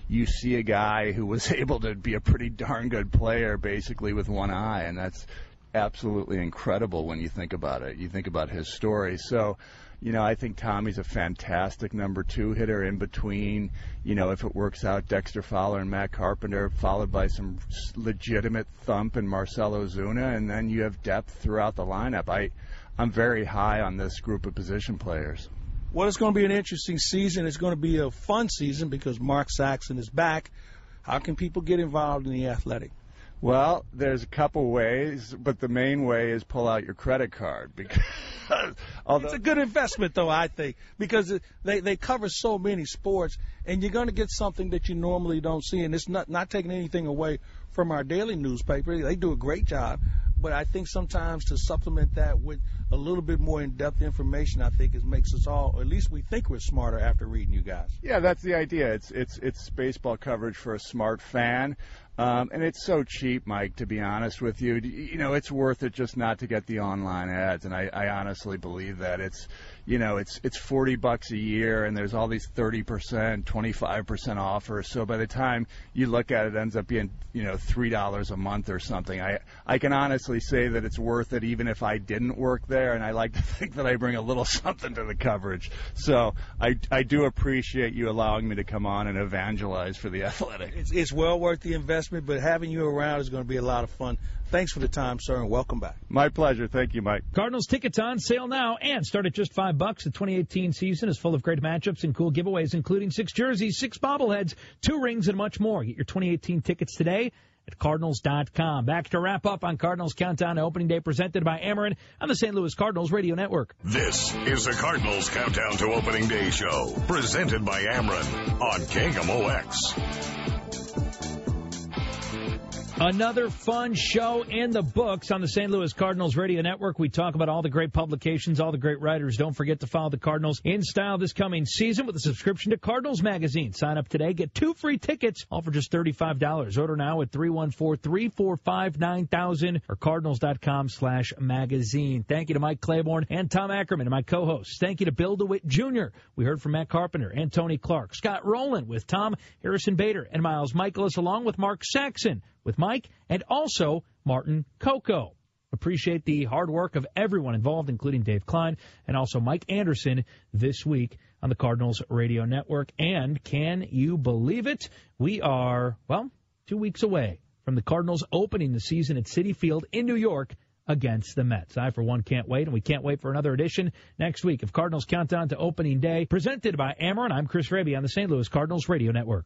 you see a guy who was able to be a pretty darn good player basically with one eye, and that's absolutely incredible when you think about it. You think about his story. So you know, I think Tommy's a fantastic number two hitter in between, you know, if it works out, Dexter Fowler and Matt Carpenter, followed by some legitimate thump and Marcell Ozuna, and then you have depth throughout the lineup. I, I'm very high on this group of position players. Well, it's going to be an interesting season. It's going to be a fun season because Mark Saxon is back. How can people get involved in the athletic? Well, there's a couple ways, but the main way is pull out your credit card because although, it's a good investment though I think because they they cover so many sports and you're going to get something that you normally don't see and it's not not taking anything away from our daily newspaper. They do a great job, but I think sometimes to supplement that with a little bit more in-depth information, I think it makes us all, at least we think we're smarter after reading you guys. Yeah, that's the idea. It's it's it's baseball coverage for a smart fan. Um, and it's so cheap, Mike, to be honest with you. You know, it's worth it just not to get the online ads. And I, I honestly believe that it's, you know, it's, it's 40 bucks a year and there's all these 30%, 25% offers. So by the time you look at it, it ends up being, you know, $3 a month or something. I, I can honestly say that it's worth it even if I didn't work there. And I like to think that I bring a little something to the coverage. So I, I do appreciate you allowing me to come on and evangelize for the athletic. It's, it's well worth the investment investment, but having you around is going to be a lot of fun. Thanks for the time, sir, and welcome back. My pleasure. Thank you, Mike. Cardinals tickets on sale now and start at just five bucks. The 2018 season is full of great matchups and cool giveaways, including six jerseys, six bobbleheads, two rings, and much more. Get your 2018 tickets today at cardinals.com. Back to wrap up on Cardinals Countdown to Opening Day presented by Ameren on the St. Louis Cardinals Radio Network. This is the Cardinals Countdown to Opening Day show, presented by Ameren on KMOX. Another fun show in the books on the St. Louis Cardinals Radio Network. We talk about all the great publications, all the great writers. Don't forget to follow the Cardinals in style this coming season with a subscription to Cardinals Magazine. Sign up today, get two free tickets, all for just $35. Order now at 314-345-9000 or cardinals.com slash magazine. Thank you to Mike Claiborne and Tom Ackerman and my co-hosts. Thank you to Bill DeWitt Jr. We heard from Matt Carpenter and Tony Clark. Scott Rolen with Tom Harrison Bader and Miles Mikolas along with Mark Saxon with Mike and also Martin Coco. Appreciate the hard work of everyone involved, including Dave Klein and also Mike Anderson this week on the Cardinals Radio Network. And can you believe it? We are, well, two weeks away from the Cardinals opening the season at Citi Field in New York against the Mets. I, for one, can't wait, and we can't wait for another edition next week of Cardinals Countdown to Opening Day, presented by Ameren. I'm Chris Raby on the St. Louis Cardinals Radio Network.